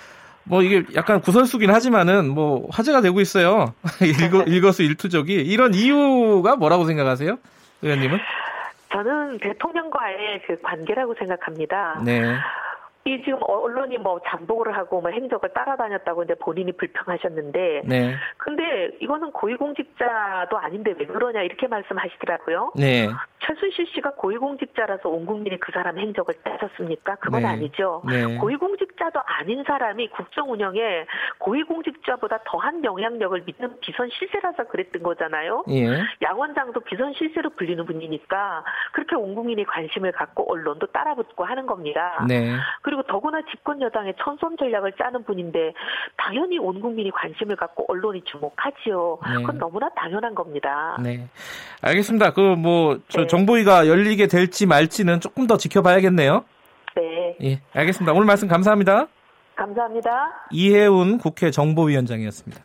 [SPEAKER 2] 뭐 이게 약간 구설수긴 하지만은 뭐 화제가 되고 있어요. 일거, 일거수 일투족이 이런 이유가 뭐라고 생각하세요, 의원님은?
[SPEAKER 7] 저는 대통령과의 그 관계라고 생각합니다. 네. 이 지금 언론이 뭐 잠복을 하고 뭐 행적을 따라다녔다고 이제 본인이 불평하셨는데, 네. 근데 이거는 고위공직자도 아닌데 왜 그러냐 이렇게 말씀하시더라고요. 네. 최순실 씨가 고위공직자라서 온 국민이 그 사람 행적을 따졌습니까? 그건 네. 아니죠. 네. 고위공직자도 아닌 사람이 국정 운영에 고위공직자보다 더한 영향력을 믿는 비선 실세라서 그랬던 거잖아요. 예. 양 원장도 비선 실세로 불리는 분이니까 그렇게 온 국민이 관심을 갖고 언론도 따라붙고 하는 겁니다. 네. 그리고 그리고 더구나 집권 여당의 천선 전략을 짜는 분인데 당연히 온 국민이 관심을 갖고 언론이 주목하지요. 네. 그건 너무나 당연한 겁니다. 네.
[SPEAKER 2] 알겠습니다. 그뭐 네. 정보위가 열리게 될지 말지는 조금 더 지켜봐야겠네요. 네. 예, 알겠습니다. 오늘 말씀 감사합니다.
[SPEAKER 7] 감사합니다.
[SPEAKER 2] 이혜훈 국회 정보위원장이었습니다.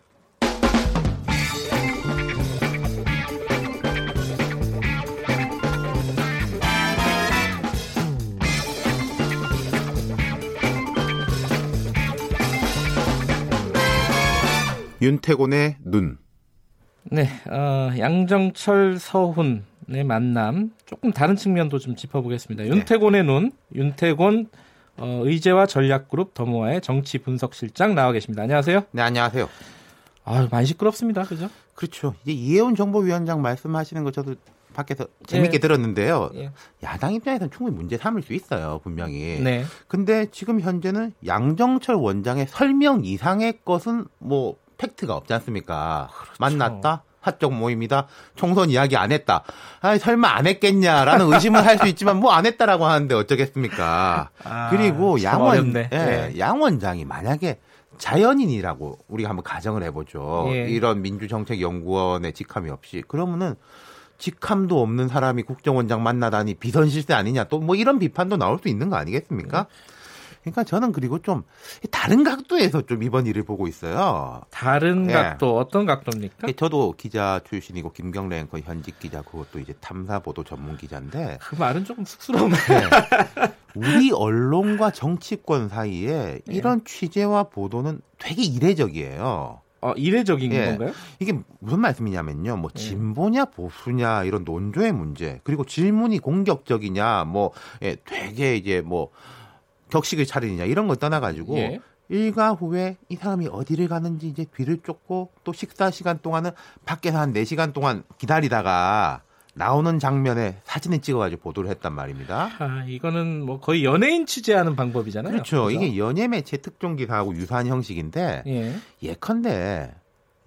[SPEAKER 8] 윤태곤의 눈.
[SPEAKER 2] 네, 어, 양정철 서훈의 만남 조금 다른 측면도 좀 짚어보겠습니다. 네. 윤태곤의 눈, 윤태곤 어, 의제와 전략그룹 더모아의 정치 분석실장 나와 계십니다. 안녕하세요.
[SPEAKER 8] 네, 안녕하세요.
[SPEAKER 2] 아, 많이 시끄럽습니다, 그죠?
[SPEAKER 8] 그렇죠. 이제 이혜훈 정보위원장 말씀하시는 거 저도 밖에서 재밌게 예. 들었는데요. 예. 야당 입장에서는 충분히 문제 삼을 수 있어요, 분명히. 네. 근데 지금 현재는 양정철 원장의 설명 이상의 것은 뭐 팩트가 없지 않습니까? 그렇죠. 만났다? 사적 모임이다. 총선 이야기 안 했다. 아, 설마 안 했겠냐라는 의심을 할 수 있지만 뭐 안 했다라고 하는데 어쩌겠습니까? 아, 그리고 양원 예, 네. 양 원장이 만약에 자연인이라고 우리가 한번 가정을 해보죠. 예. 이런 민주정책연구원의 직함이 없이 그러면은 직함도 없는 사람이 국정원장 만나다니 비선 실세 아니냐 또 뭐 이런 비판도 나올 수 있는 거 아니겠습니까? 네. 그러니까 저는 그리고 좀 다른 각도에서 좀 이번 일을 보고 있어요.
[SPEAKER 2] 다른 예. 각도 어떤 각도입니까?
[SPEAKER 8] 예, 저도 기자 출신이고 김경래 앵커 현직 기자 그것도 이제 탐사 보도 전문 기자인데
[SPEAKER 2] 그 말은 조금 쑥스러운데.
[SPEAKER 8] 네. 우리 언론과 정치권 사이에 예. 이런 취재와 보도는 되게 이례적이에요.
[SPEAKER 2] 어, 이례적인 예. 건가요?
[SPEAKER 8] 이게 무슨 말씀이냐면요. 뭐 예. 진보냐 보수냐 이런 논조의 문제 그리고 질문이 공격적이냐 뭐 예, 되게 이제 뭐 격식을 차리느냐 이런 걸 떠나가지고 예. 일과 후에 이 사람이 어디를 가는지 이제 뒤를 쫓고 또 식사 시간 동안은 밖에서 한 4시간 동안 기다리다가 나오는 장면에 사진을 찍어가지고 보도를 했단 말입니다.
[SPEAKER 2] 아, 이거는 뭐 거의 연예인 취재하는 방법이잖아요.
[SPEAKER 8] 그렇죠. 그렇죠? 이게 연예 매체 특종 기사하고 유사한 형식인데 예. 예컨대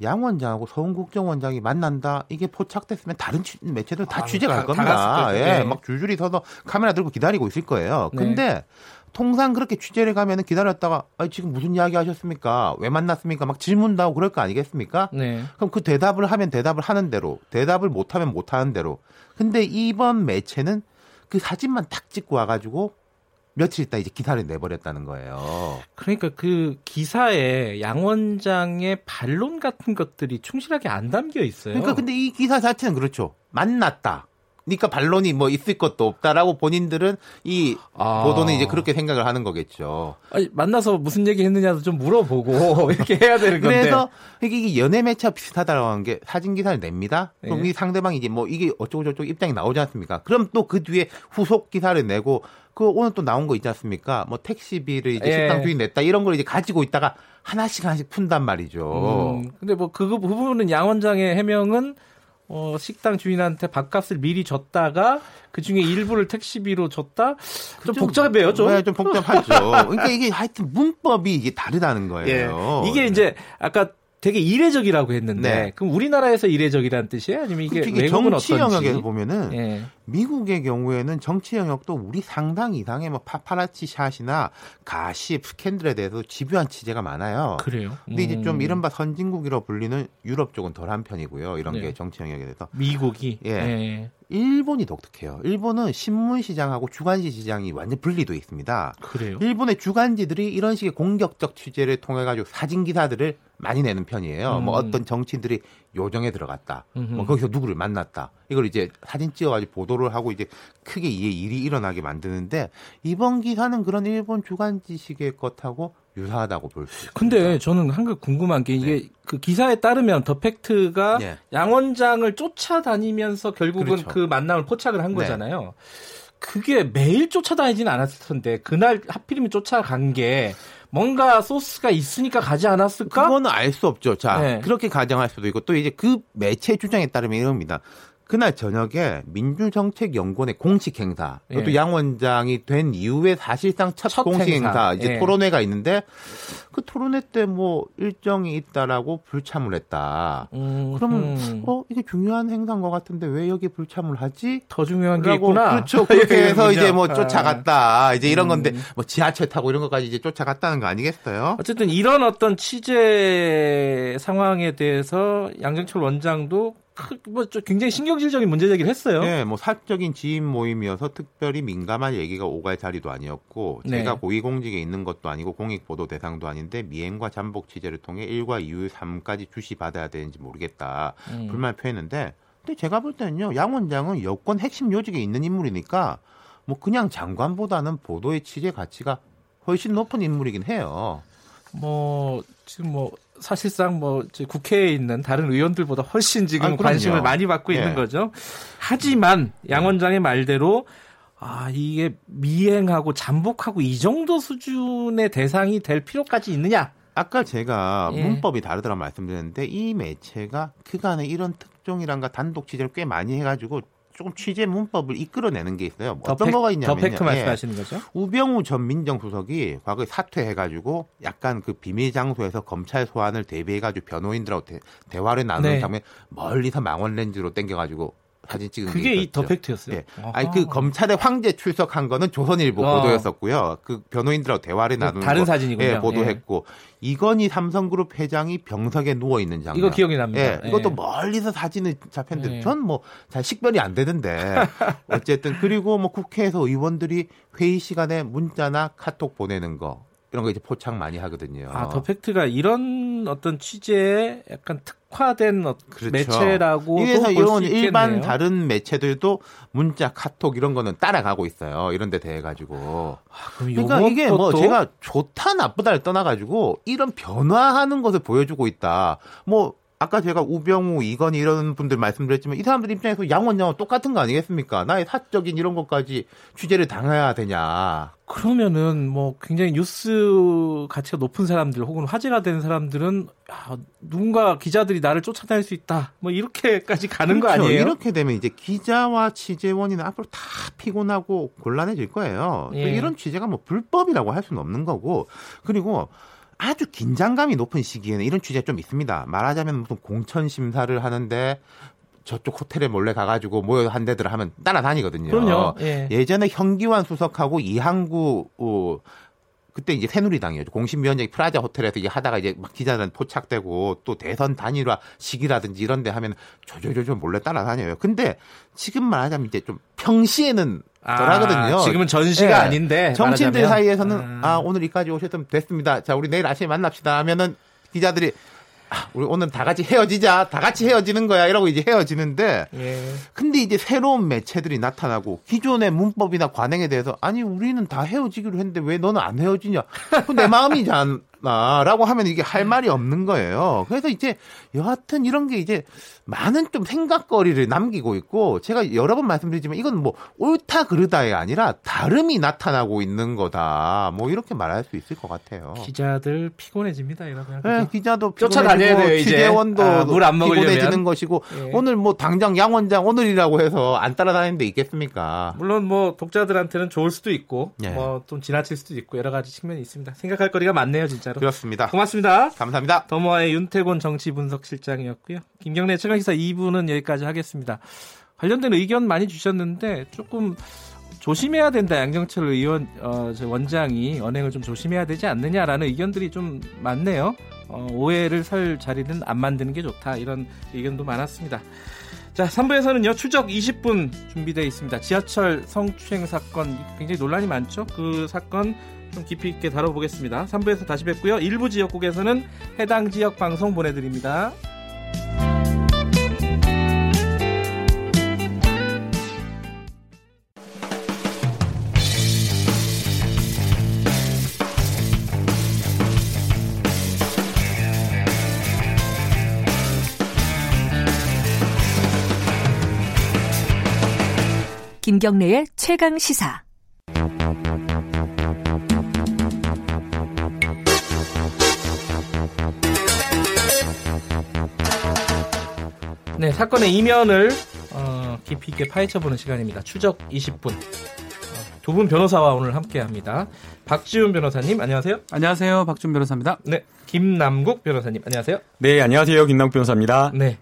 [SPEAKER 8] 양 원장하고 서훈 국정 원장이 만난다 이게 포착됐으면 다른 매체들 다 아, 취재 갈 다, 겁니다. 다 예, 네. 막 줄줄이 서서 카메라 들고 기다리고 있을 거예요. 네. 근데 네. 통상 그렇게 취재를 가면은 기다렸다가 아, 지금 무슨 이야기 하셨습니까? 왜 만났습니까? 막 질문도 하고 그럴 거 아니겠습니까? 네. 그럼 그 대답을 하면 대답을 하는 대로, 대답을 못 하면 못 하는 대로. 근데 이번 매체는 그 사진만 딱 찍고 와 가지고 며칠 있다 이제 기사를 내버렸다는 거예요.
[SPEAKER 2] 그러니까 그 기사에 양 원장의 반론 같은 것들이 충실하게 안 담겨 있어요.
[SPEAKER 8] 그러니까 근데 이 기사 자체는 그렇죠. 만났다. 니까 반론이 뭐 있을 것도 없다라고 본인들은 이 아. 보도는 이제 그렇게 생각을 하는 거겠죠.
[SPEAKER 2] 아니, 만나서 무슨 얘기 했느냐도 좀 물어보고 이렇게 해야 되는 건데.
[SPEAKER 8] 그래서 이게 연애 매체와 비슷하다고 하는 게 사진 기사를 냅니다. 그럼 네. 이 상대방이 이제 뭐 이게 어쩌고 저쩌고 입장이 나오지 않습니까? 그럼 또 그 뒤에 후속 기사를 내고 그 오늘 또 나온 거 있지 않습니까? 뭐 택시비를 이제 예. 식당 주인 냈다 이런 걸 이제 가지고 있다가 하나씩 하나씩 푼단 말이죠.
[SPEAKER 2] 음, 근데 뭐 그 부분은 양 원장의 해명은 어, 식당 주인한테 밥값을 미리 줬다가 그 중에 일부를 택시비로 줬다? 좀 복잡해요, 좀.
[SPEAKER 8] 네, 좀 복잡하죠. 그러니까 이게 하여튼 문법이 이게 다르다는 거예요.
[SPEAKER 2] 예. 이게 이제 아까 되게 이례적이라고 했는데 네. 그럼 우리나라에서 이례적이라는 뜻이에요? 아니면 이게 외국은
[SPEAKER 8] 정치 어떤지? 영역에서 보면은 예. 미국의 경우에는 정치 영역도 우리 상당 이상의 뭐 파파라치 샷이나 가십 스캔들에 대해서 집요한 취재가 많아요.
[SPEAKER 2] 그래요.
[SPEAKER 8] 근데 음. 이제 좀 음. 이른바 선진국이라고 불리는 유럽 쪽은 덜한 편이고요. 이런 네. 게 정치 영역에 대해서
[SPEAKER 2] 미국이
[SPEAKER 8] 예. 예. 일본이 독특해요. 일본은 신문 시장하고 주간지 시장이 완전 분리돼 있습니다.
[SPEAKER 2] 그래요?
[SPEAKER 8] 일본의 주간지들이 이런 식의 공격적 취재를 통해 가지고 사진 기사들을 많이 내는 편이에요. 뭐 음. 뭐 어떤 정치인들이 요정에 들어갔다. 음흠. 뭐 거기서 누구를 만났다. 이걸 이제 사진 찍어가지고 보도를 하고 이제 크게 이에 일이 일어나게 만드는데 이번 기사는 그런 일본 주간지식의 것하고 유사하다고 볼 수 있습니다.
[SPEAKER 2] 근데 저는 한글 궁금한 게 이게 네. 그 기사에 따르면 더 팩트가 네. 양 원장을 쫓아다니면서 결국은 그렇죠. 그 만남을 포착을 한 네. 거잖아요. 그게 매일 쫓아다니지는 않았을 텐데 그날 하필이면 쫓아간 게 뭔가 소스가 있으니까 가지 않았을까?
[SPEAKER 8] 그거는 알 수 없죠. 자, 네. 그렇게 가정할 수도 있고 또 이제 그 매체 주장에 따르면 이럽니다. 그날 저녁에 민주정책연구원의 공식 행사, 그것도 예. 양 원장이 된 이후에 사실상 첫, 첫 공식 행사, 행사 이제 예. 토론회가 있는데 그 토론회 때 뭐 일정이 있다라고 불참을 했다. 음, 그러면 음. 어 이게 중요한 행사인 것 같은데 왜 여기 불참을 하지?
[SPEAKER 2] 더 중요한 게 있구나.
[SPEAKER 8] 그렇죠. 그렇게 해서 이제 뭐 쫓아갔다. 이제 이런 음. 건데 뭐 지하철 타고 이런 것까지 이제 쫓아갔다는 거 아니겠어요?
[SPEAKER 2] 어쨌든 이런 어떤 취재 상황에 대해서 양정철 원장도 뭐 굉장히 신경질적인 문제 제기를 했어요.
[SPEAKER 8] 네, 뭐 사적인 지인 모임이어서 특별히 민감한 얘기가 오갈 자리도 아니었고 네. 제가 고위공직에 있는 것도 아니고 공익 보도 대상도 아닌데 미행과 잠복 취재를 통해 1과 2의 3까지 주시 받아야 되는지 모르겠다 음. 불만 표했는데 근데 제가 볼 때는요 양 원장은 여권 핵심 요직에 있는 인물이니까 뭐 그냥 장관보다는 보도의 취재 가치가 훨씬 높은 인물이긴 해요.
[SPEAKER 2] 뭐 지금 뭐 사실상 뭐 국회에 있는 다른 의원들보다 훨씬 지금 아, 관심을 많이 받고 예. 있는 거죠. 하지만 양 원장의 말대로 아, 이게 미행하고 잠복하고 이 정도 수준의 대상이 될 필요까지 있느냐?
[SPEAKER 8] 아까 제가 예. 문법이 다르더라 말씀드렸는데 이 매체가 그간에 이런 특종이란가 단독 취재를 꽤 많이 해가지고 조금 취재 문법을 이끌어내는 게 있어요. 뭐 어떤 팩, 거가 있냐면
[SPEAKER 2] 더 팩트 말씀하시는 거죠?
[SPEAKER 8] 우병우 전 민정수석이 과거에 사퇴해가지고 약간 그 비밀 장소에서 검찰 소환을 대비해가지고 변호인들하고 대, 화를 나누는 네. 장면 멀리서 망원 렌즈로 땡겨가지고 사진 찍은
[SPEAKER 2] 그게 이 더 팩트였어요. 예.
[SPEAKER 8] 아니 그 검찰의 황제 출석한 거는 조선일보 어. 보도였었고요. 그 변호인들하고 대화를 그 나누는
[SPEAKER 2] 다른 사진이군요.
[SPEAKER 8] 예, 보도했고 예. 이건희 삼성그룹 회장이 병석에 누워 있는 장면.
[SPEAKER 2] 이거 기억이 납니다.
[SPEAKER 8] 예, 이것도 예. 멀리서 사진을 잡혔는데 예. 전뭐 잘 식별이 안 되던데 어쨌든 그리고 뭐 국회에서 의원들이 회의 시간에 문자나 카톡 보내는 거 이런 거 이제 포착 많이 하거든요.
[SPEAKER 2] 아, 더 팩트가 이런 어떤 취재에 약간 특화된 어, 그렇죠. 매체라고
[SPEAKER 8] 이래서 이런 일반 다른 매체들도 문자, 카톡 이런 거는 따라가고 있어요. 이런 데 대해 가지고. 아, 그러니까 이게 뭐 제가 좋다 나쁘다를 떠나 가지고 이런 변화하는 것을 보여주고 있다. 뭐 아까 제가 우병우, 이건희 이런 분들 말씀드렸지만 이 사람들 입장에서 양원 양원 똑같은 거 아니겠습니까? 나의 사적인 이런 것까지 취재를 당해야 되냐.
[SPEAKER 2] 그러면은 뭐 굉장히 뉴스 가치가 높은 사람들 혹은 화제가 되는 사람들은 야, 누군가 기자들이 나를 쫓아다닐 수 있다. 뭐 이렇게까지 가는
[SPEAKER 8] 그렇죠.
[SPEAKER 2] 거 아니에요?
[SPEAKER 8] 이렇게 되면 이제 기자와 취재원이는 앞으로 다 피곤하고 곤란해질 거예요. 예. 이런 취재가 뭐 불법이라고 할 수는 없는 거고 그리고 아주 긴장감이 높은 시기에는 이런 취재 좀 있습니다. 말하자면 무슨 공천 심사를 하는데 저쪽 호텔에 몰래 가가지고 모여 한 대들 하면 따라다니거든요.
[SPEAKER 2] 그럼요. 예.
[SPEAKER 8] 전에 현기환 수석하고 이항구 어, 그때 이제 새누리당이었죠. 공신위원장이 프라자 호텔에서 이제 하다가 이제 막 기자들 포착되고 또 대선 단일화 시기라든지 이런 데 하면 조조조조 몰래 따라다녀요. 근데 지금 말하자면 이제 좀 평시에는 덜하거든요. 아,
[SPEAKER 2] 지금은 전시가 네. 아닌데
[SPEAKER 8] 정치인들 말하자면. 사이에서는 아. 아 오늘 이까지 오셨으면 됐습니다. 자 우리 내일 아침에 만납시다 하면은 기자들이 아, 우리 오늘 다 같이 헤어지자. 다 같이 헤어지는 거야. 이러고 이제 헤어지는데. 예. 근데 이제 새로운 매체들이 나타나고 기존의 문법이나 관행에 대해서 아니 우리는 다 헤어지기로 했는데 왜 너는 안 헤어지냐? 내 마음이잖아. 라고 하면 이게 할 말이 없는 거예요. 그래서 이제 여하튼 이런 게 이제 많은 좀 생각거리를 남기고 있고 제가 여러 번 말씀드리지만 이건 뭐 옳다 그르다가 아니라 다름이 나타나고 있는 거다. 뭐 이렇게 말할 수 있을 것 같아요.
[SPEAKER 2] 기자들 피곤해집니다, 이러면.
[SPEAKER 8] 네, 기자도 쫓아다녀야 돼요, 이제. 취재원도 아, 물안 피곤해지는 것이고 예. 오늘 뭐 당장 양 원장 오늘이라고 해서 안 따라다니는 데 있겠습니까?
[SPEAKER 2] 물론 뭐 독자들한테는 좋을 수도 있고 예. 뭐좀 지나칠 수도 있고 여러 가지 측면이 있습니다. 생각할 거리가 많네요, 진짜 로.
[SPEAKER 8] 그렇습니다.
[SPEAKER 2] 고맙습니다.
[SPEAKER 8] 감사합니다.
[SPEAKER 2] 더모아의 윤태곤 정치 분석 실장이었고요. 김경래 최강기사 2부는 여기까지 하겠습니다. 관련된 의견 많이 주셨는데 조금 조심해야 된다. 양정철 의원 어, 원장이 언행을 좀 조심해야 되지 않느냐라는 의견들이 좀 많네요. 어, 오해를 설 자리는 안 만드는 게 좋다. 이런 의견도 많았습니다. 자, 3부에서는요, 추적 20분 준비되어 있습니다. 지하철 성추행 사건 굉장히 논란이 많죠? 그 사건 좀 깊이 있게 다뤄보겠습니다. 3부에서 다시 뵙고요. 일부 지역국에서는 해당 지역 방송 보내드립니다.
[SPEAKER 4] 김경래의 최강 시사.
[SPEAKER 2] 네, 사건의 이면을 어, 깊이 있게 파헤쳐보는 시간입니다. 추적 20분. 어, 두분 변호사와 오늘 함께합니다. 박지훈 변호사님, 안녕하세요.
[SPEAKER 9] 안녕하세요, 박지훈 변호사입니다.
[SPEAKER 2] 네, 김남국 변호사님, 안녕하세요.
[SPEAKER 10] 네, 안녕하세요, 김남국 변호사입니다.
[SPEAKER 2] 네.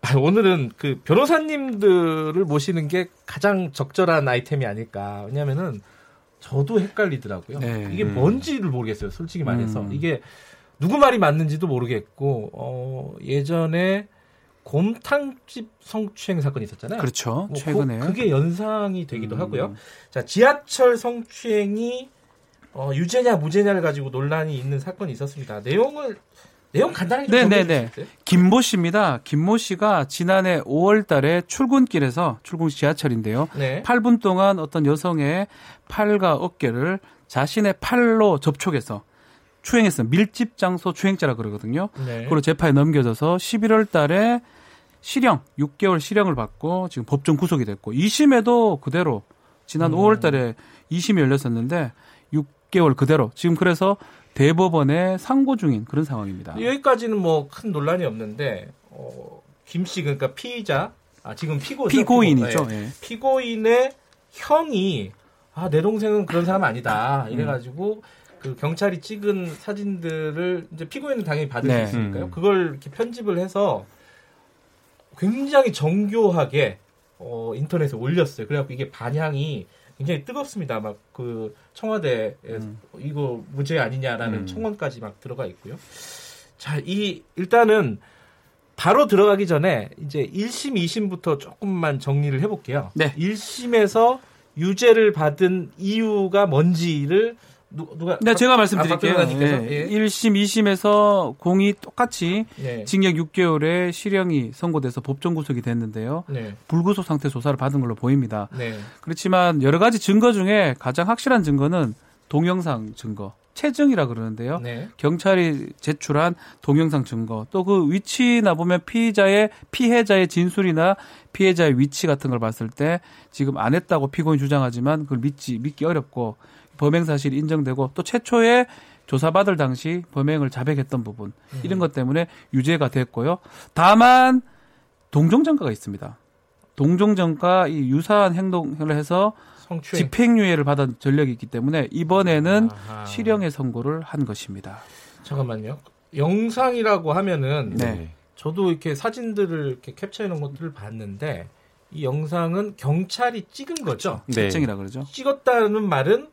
[SPEAKER 2] 아, 오늘은 그 변호사님들을 모시는 게 가장 적절한 아이템이 아닐까. 왜냐면은 저도 헷갈리더라고요. 네. 이게 음. 뭔지를 모르겠어요. 솔직히 말해서. 음. 이게 누구 말이 맞는지도 모르겠고, 어, 예전에 곰탕집 성추행 사건이 있었잖아요.
[SPEAKER 9] 그렇죠. 뭐 최근에.
[SPEAKER 2] 그, 그게 연상이 되기도 음. 하고요. 자, 지하철 성추행이 어, 유죄냐 무죄냐를 가지고 논란이 있는 사건이 있었습니다. 내용을 내용 간단하게 좀 네네네.
[SPEAKER 9] 김모 씨입니다. 김모 씨가 지난해 5월 달에 출근길에서 출근 지하철인데요. 네. 8분 동안 어떤 여성의 팔과 어깨를 자신의 팔로 접촉해서 추행했어. 밀집 장소 추행죄라 그러거든요. 네. 그리고 재판에 넘겨져서 11월 달에 실형 6개월 실형을 받고 지금 법정 구속이 됐고 2심에도 그대로 지난 음. 5월 달에 2심이 열렸었는데 6개월 그대로 지금 그래서 대법원에 상고 중인 그런 상황입니다.
[SPEAKER 2] 여기까지는 뭐 큰 논란이 없는데 어, 김씨 그러니까 피의자 아 지금 피고
[SPEAKER 9] 피고인이죠.
[SPEAKER 2] 피고, 네. 피고인의 형이 아 내 동생은 그런 사람 아니다 이래가지고 음. 그 경찰이 찍은 사진들을 이제 피고인은 당연히 받을 네. 수 있으니까요. 음. 그걸 이렇게 편집을 해서 굉장히 정교하게 어, 인터넷에 올렸어요. 그래갖고 이게 반향이 굉장히 뜨겁습니다. 막 그 청와대에 음. 이거 무죄 아니냐라는 음. 청원까지 막 들어가 있고요. 자, 이 일단은 바로 들어가기 전에 이제 1심, 2심부터 조금만 정리를 해볼게요. 네. 1심에서 유죄를 받은 이유가 뭔지를
[SPEAKER 9] 누가 네, 제가 말씀드릴게요. 아, 네. 1심, 2심에서 공이 똑같이 네. 징역 6개월에 실형이 선고돼서 법정 구속이 됐는데요. 네. 불구속 상태 조사를 받은 걸로 보입니다. 네. 그렇지만 여러 가지 증거 중에 가장 확실한 증거는 동영상 증거. 체증이라 그러는데요. 네. 경찰이 제출한 동영상 증거 또 그 위치나 보면 피의자의 피해자의 진술이나 피해자의 위치 같은 걸 봤을 때 지금 안 했다고 피고인 주장하지만 그걸 믿지 믿기 어렵고 범행 사실이 인정되고 또 최초에 조사받을 당시 범행을 자백했던 부분 음. 이런 것 때문에 유죄가 됐고요. 다만 동종전과가 있습니다. 동종전과 이 유사한 행동을 해서 성추행. 집행유예를 받은 전력이 있기 때문에 이번에는 아하. 실형의 선고를 한 것입니다.
[SPEAKER 2] 잠깐만요. 영상이라고 하면은 네. 저도 이렇게 사진들을 이렇게 캡처해 놓은 것들을 봤는데 이 영상은 경찰이 찍은 거죠.
[SPEAKER 9] 네. 채증이라 그러죠.
[SPEAKER 2] 찍었다는 말은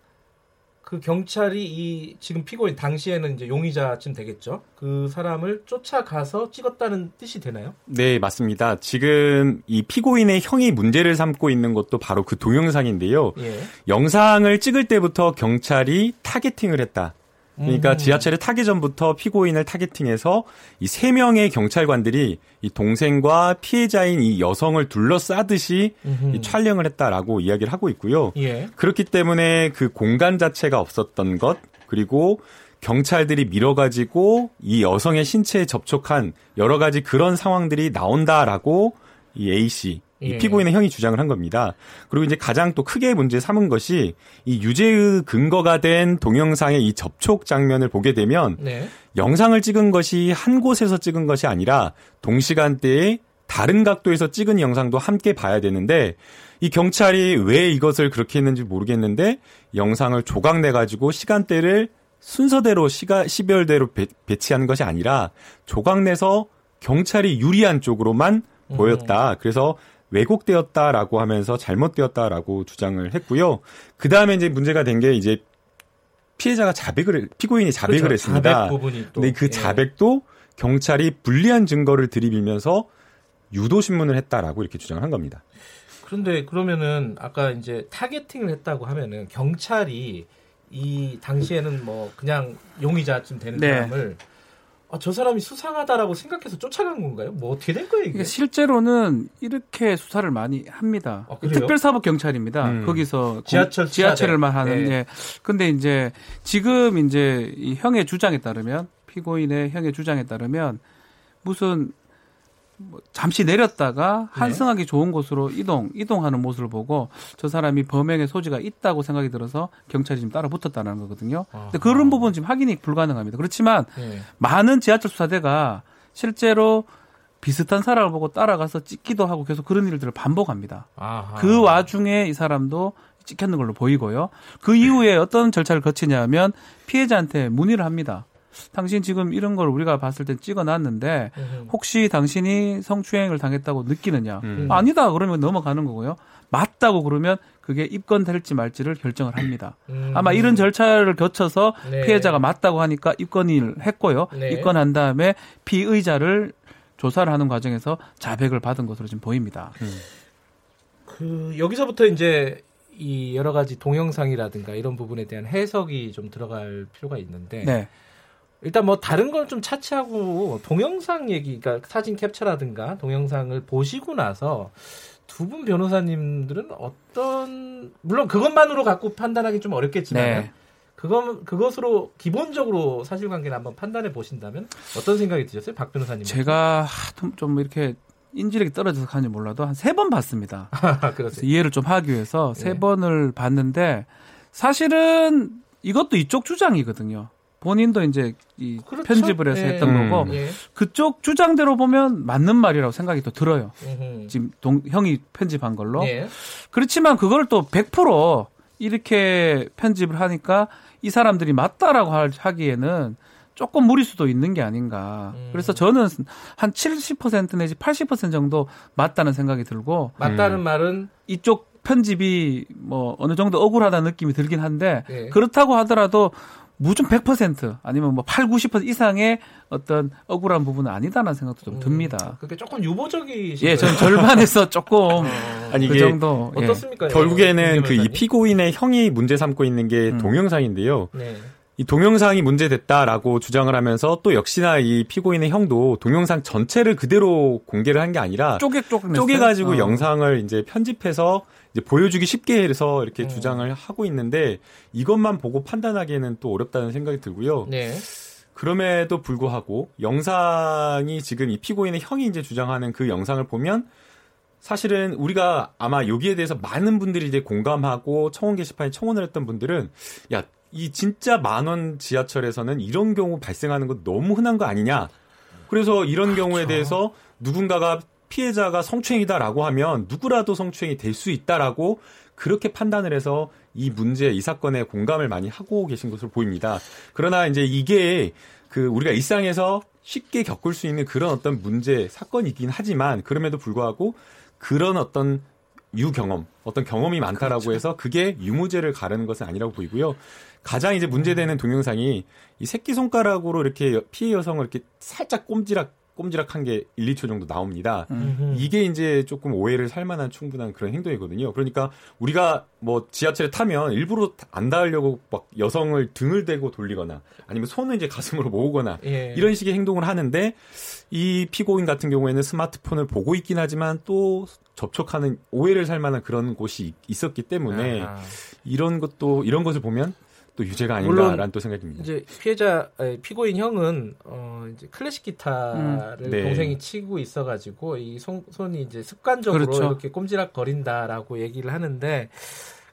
[SPEAKER 2] 그 경찰이 이 지금 피고인 당시에는 이제 용의자쯤 되겠죠. 그 사람을 쫓아가서 찍었다는 뜻이 되나요?
[SPEAKER 10] 네, 맞습니다. 지금 이 피고인의 형이 문제를 삼고 있는 것도 바로 그 동영상인데요. 예. 영상을 찍을 때부터 경찰이 타겟팅을 했다. 그러니까 음. 지하철에 타기 전부터 피고인을 타겟팅해서 이 세 명의 경찰관들이 이 동생과 피해자인 이 여성을 둘러싸듯이 이 촬영을 했다라고 이야기를 하고 있고요. 예. 그렇기 때문에 그 공간 자체가 없었던 것 그리고 경찰들이 밀어가지고 이 여성의 신체에 접촉한 여러 가지 그런 상황들이 나온다라고 이 A 씨 이 예. 피고인의 형이 주장을 한 겁니다. 그리고 이제 가장 또 크게 문제 삼은 것이 이 유죄의 근거가 된 동영상의 이 접촉 장면을 보게 되면 네. 영상을 찍은 것이 한 곳에서 찍은 것이 아니라 동시간대에 다른 각도에서 찍은 영상도 함께 봐야 되는데 이 경찰이 왜 이것을 그렇게 했는지 모르겠는데 영상을 조각내 가지고 시간대를 순서대로 시가 시별대로 배, 배치하는 것이 아니라 조각내서 경찰이 유리한 쪽으로만 음. 보였다. 그래서 왜곡되었다라고 하면서 잘못되었다라고 주장을 했고요. 그 다음에 이제 문제가 된 게 이제 피해자가 자백을 피고인이 자백을 그렇죠. 했습니다. 자백 부분이 또. 근데 그 예. 자백도 예. 경찰이 불리한 증거를 들이밀면서 유도 신문을 했다라고 이렇게 주장을 한 겁니다.
[SPEAKER 2] 그런데 그러면은 아까 이제 타겟팅을 했다고 하면은 경찰이 이 당시에는 뭐 그냥 용의자쯤 되는 네. 사람을 아, 저 사람이 수상하다라고 생각해서 쫓아간 건가요? 뭐 어떻게 된 거예요, 이게?
[SPEAKER 9] 실제로는 이렇게 수사를 많이 합니다. 아, 특별사법 경찰입니다. 음. 거기서 지하철 지하철을만 하는 네. 예. 근데 이제 지금 이제 이 형의 주장에 따르면 피고인의 형의 주장에 따르면 무슨 뭐 잠시 내렸다가 네. 한승하기 네. 좋은 곳으로 이동 이동하는 모습을 보고 저 사람이 범행의 소지가 있다고 생각이 들어서 경찰이 지금 따라 붙었다는 거거든요. 아하. 근데 그런 부분 지금 확인이 불가능합니다. 그렇지만 네. 많은 지하철 수사대가 실제로 비슷한 사람을 보고 따라가서 찍기도 하고 계속 그런 일들을 반복합니다. 아하. 그 와중에 이 사람도 찍혔는 걸로 보이고요. 그 이후에 어떤 절차를 거치냐면 피해자한테 문의를 합니다. 당신 지금 이런 걸 우리가 봤을 때 찍어놨는데 혹시 당신이 성추행을 당했다고 느끼느냐? 음. 아니다 그러면 넘어가는 거고요. 맞다고 그러면 그게 입건될지 말지를 결정을 합니다. 음. 아마 이런 절차를 거쳐서 네. 피해자가 맞다고 하니까 입건을 했고요. 네. 입건한 다음에 피의자를 조사를 하는 과정에서 자백을 받은 것으로 지금 보입니다. 음.
[SPEAKER 2] 그 여기서부터 이제 이 여러 가지 동영상이라든가 이런 부분에 대한 해석이 좀 들어갈 필요가 있는데 네. 일단 뭐 다른 건좀 차치하고 동영상 얘기, 그러니까 사진 캡처라든가 동영상을 보시고 나서 두 분 변호사님들은 어떤 물론 그것만으로 갖고 판단하기 좀 어렵겠지만 네. 그것 그것으로 기본적으로 사실관계를 한번 판단해 보신다면 어떤 생각이 드셨어요, 박 변호사님?
[SPEAKER 9] 제가 좀 이렇게 인지력이 떨어져서 가는지 몰라도 한 세 번 봤습니다. 그래서 이해를 좀 하기 위해서 세 네. 번을 봤는데 사실은 이것도 이쪽 주장이거든요. 본인도 이제 이 그렇죠? 편집을 해서 예. 했던 음. 거고 예. 그쪽 주장대로 보면 맞는 말이라고 생각이 또 들어요. 음흠. 지금 동, 형이 편집한 걸로. 예. 그렇지만 그걸 또 100% 이렇게 편집을 하니까 이 사람들이 맞다라고 하기에는 조금 무리 수도 있는 게 아닌가. 음. 그래서 저는 한 70% 내지 80% 정도 맞다는 생각이 들고
[SPEAKER 2] 맞다는 음. 말은
[SPEAKER 9] 이쪽 편집이 뭐 어느 정도 억울하다는 느낌이 들긴 한데 예. 그렇다고 하더라도 무조건 100% 아니면 뭐 8, 90% 이상의 어떤 억울한 부분은 아니다라는 생각도 좀 음, 듭니다.
[SPEAKER 2] 그게 조금 유보적이신
[SPEAKER 9] 예, 저는 절반에서 조금 어. 아니 그 정도
[SPEAKER 2] 예. 어떻습니까?
[SPEAKER 10] 결국에는 그 이 피고인의 형이 문제 삼고 있는 게 음. 동영상인데요. 네. 이 동영상이 문제됐다라고 주장을 하면서 또 역시나 이 피고인의 형도 동영상 전체를 그대로 공개를 한 게 아니라 쪼개 쪼개 가지고 어. 영상을 이제 편집해서 이제 보여주기 쉽게 해서 이렇게 음. 주장을 하고 있는데 이것만 보고 판단하기에는 또 어렵다는 생각이 들고요. 네. 그럼에도 불구하고 영상이 지금 이 피고인의 형이 이제 주장하는 그 영상을 보면 사실은 우리가 아마 여기에 대해서 많은 분들이 이제 공감하고 청원 게시판에 청원을 했던 분들은 야, 이 진짜 만원 지하철에서는 이런 경우 발생하는 거 너무 흔한 거 아니냐. 그래서 이런 그렇죠. 경우에 대해서 누군가가 피해자가 성추행이다라고 하면 누구라도 성추행이 될 수 있다라고 그렇게 판단을 해서 이 문제, 이 사건에 공감을 많이 하고 계신 것으로 보입니다. 그러나 이제 이게 그 우리가 일상에서 쉽게 겪을 수 있는 그런 어떤 문제, 사건이긴 하지만 그럼에도 불구하고 그런 어떤 유경험, 어떤 경험이 많다라고 그렇죠. 해서 그게 유무죄를 가르는 것은 아니라고 보이고요. 가장 이제 문제되는 동영상이 이 새끼 손가락으로 이렇게 피해 여성을 이렇게 살짝 꼼지락 꼼지락한 게 1, 2초 정도 나옵니다. 음흠. 이게 이제 조금 오해를 살 만한 충분한 그런 행동이거든요. 그러니까 우리가 뭐 지하철에 타면 일부러 안 닿으려고 막 여성을 등을 대고 돌리거나 아니면 손을 이제 가슴으로 모으거나 예. 이런 식의 행동을 하는데 이 피고인 같은 경우에는 스마트폰을 보고 있긴 하지만 또 접촉하는 오해를 살 만한 그런 곳이 있었기 때문에 아하. 이런 것도 이런 것을 보면 또 유죄가 아닌가라는 또 생각입니다.
[SPEAKER 2] 이제 피해자 피고인 형은 어 이제 클래식 기타를 음. 네. 동생이 치고 있어가지고 이 손, 손이 이제 습관적으로 그렇죠. 이렇게 꼼지락 거린다라고 얘기를 하는데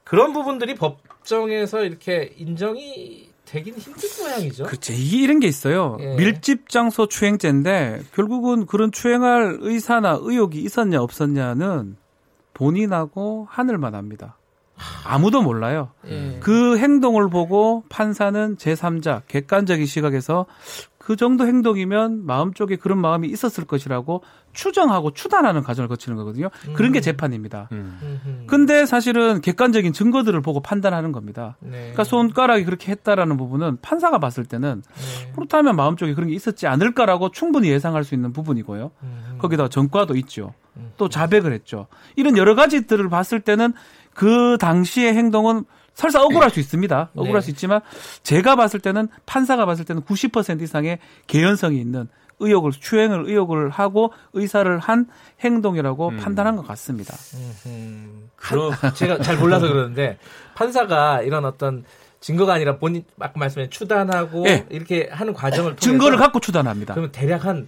[SPEAKER 2] 그런 부분들이 법정에서 이렇게 인정이 되긴 힘든 모양이죠.
[SPEAKER 9] 그렇죠. 이런 게 있어요. 예. 밀집 장소 추행죄인데 결국은 그런 추행할 의사나 의욕이 있었냐 없었냐는 본인하고 하늘만 합니다. 아무도 몰라요. 예. 그 행동을 보고 판사는 제3자 객관적인 시각에서 그 정도 행동이면 마음 쪽에 그런 마음이 있었을 것이라고 추정하고 추단하는 과정을 거치는 거거든요. 음. 그런 게 음. 재판입니다. 음. 근데 사실은 객관적인 증거들을 보고 판단하는 겁니다. 네. 그러니까 손가락이 그렇게 했다라는 부분은 판사가 봤을 때는 네. 그렇다면 마음 쪽에 그런 게 있었지 않을까라고 충분히 예상할 수 있는 부분이고요. 음. 거기다 전과도 있죠. 음. 또 자백을 했죠. 이런 여러 가지들을 봤을 때는 그 당시의 행동은 설사 억울할 수 있습니다. 네. 억울할 네. 수 있지만 제가 봤을 때는 판사가 봤을 때는 90% 이상의 개연성이 있는 의혹을 추행을 의혹을 하고 의사를 한 행동이라고 음. 판단한 것 같습니다.
[SPEAKER 2] 그럼 제가 잘 몰라서 그러는데 판사가 이런 어떤 증거가 아니라 본인 아까 말씀해 추단하고 네. 이렇게 하는 과정을
[SPEAKER 9] 증거를 갖고 추단합니다.
[SPEAKER 2] 그러면 대략 한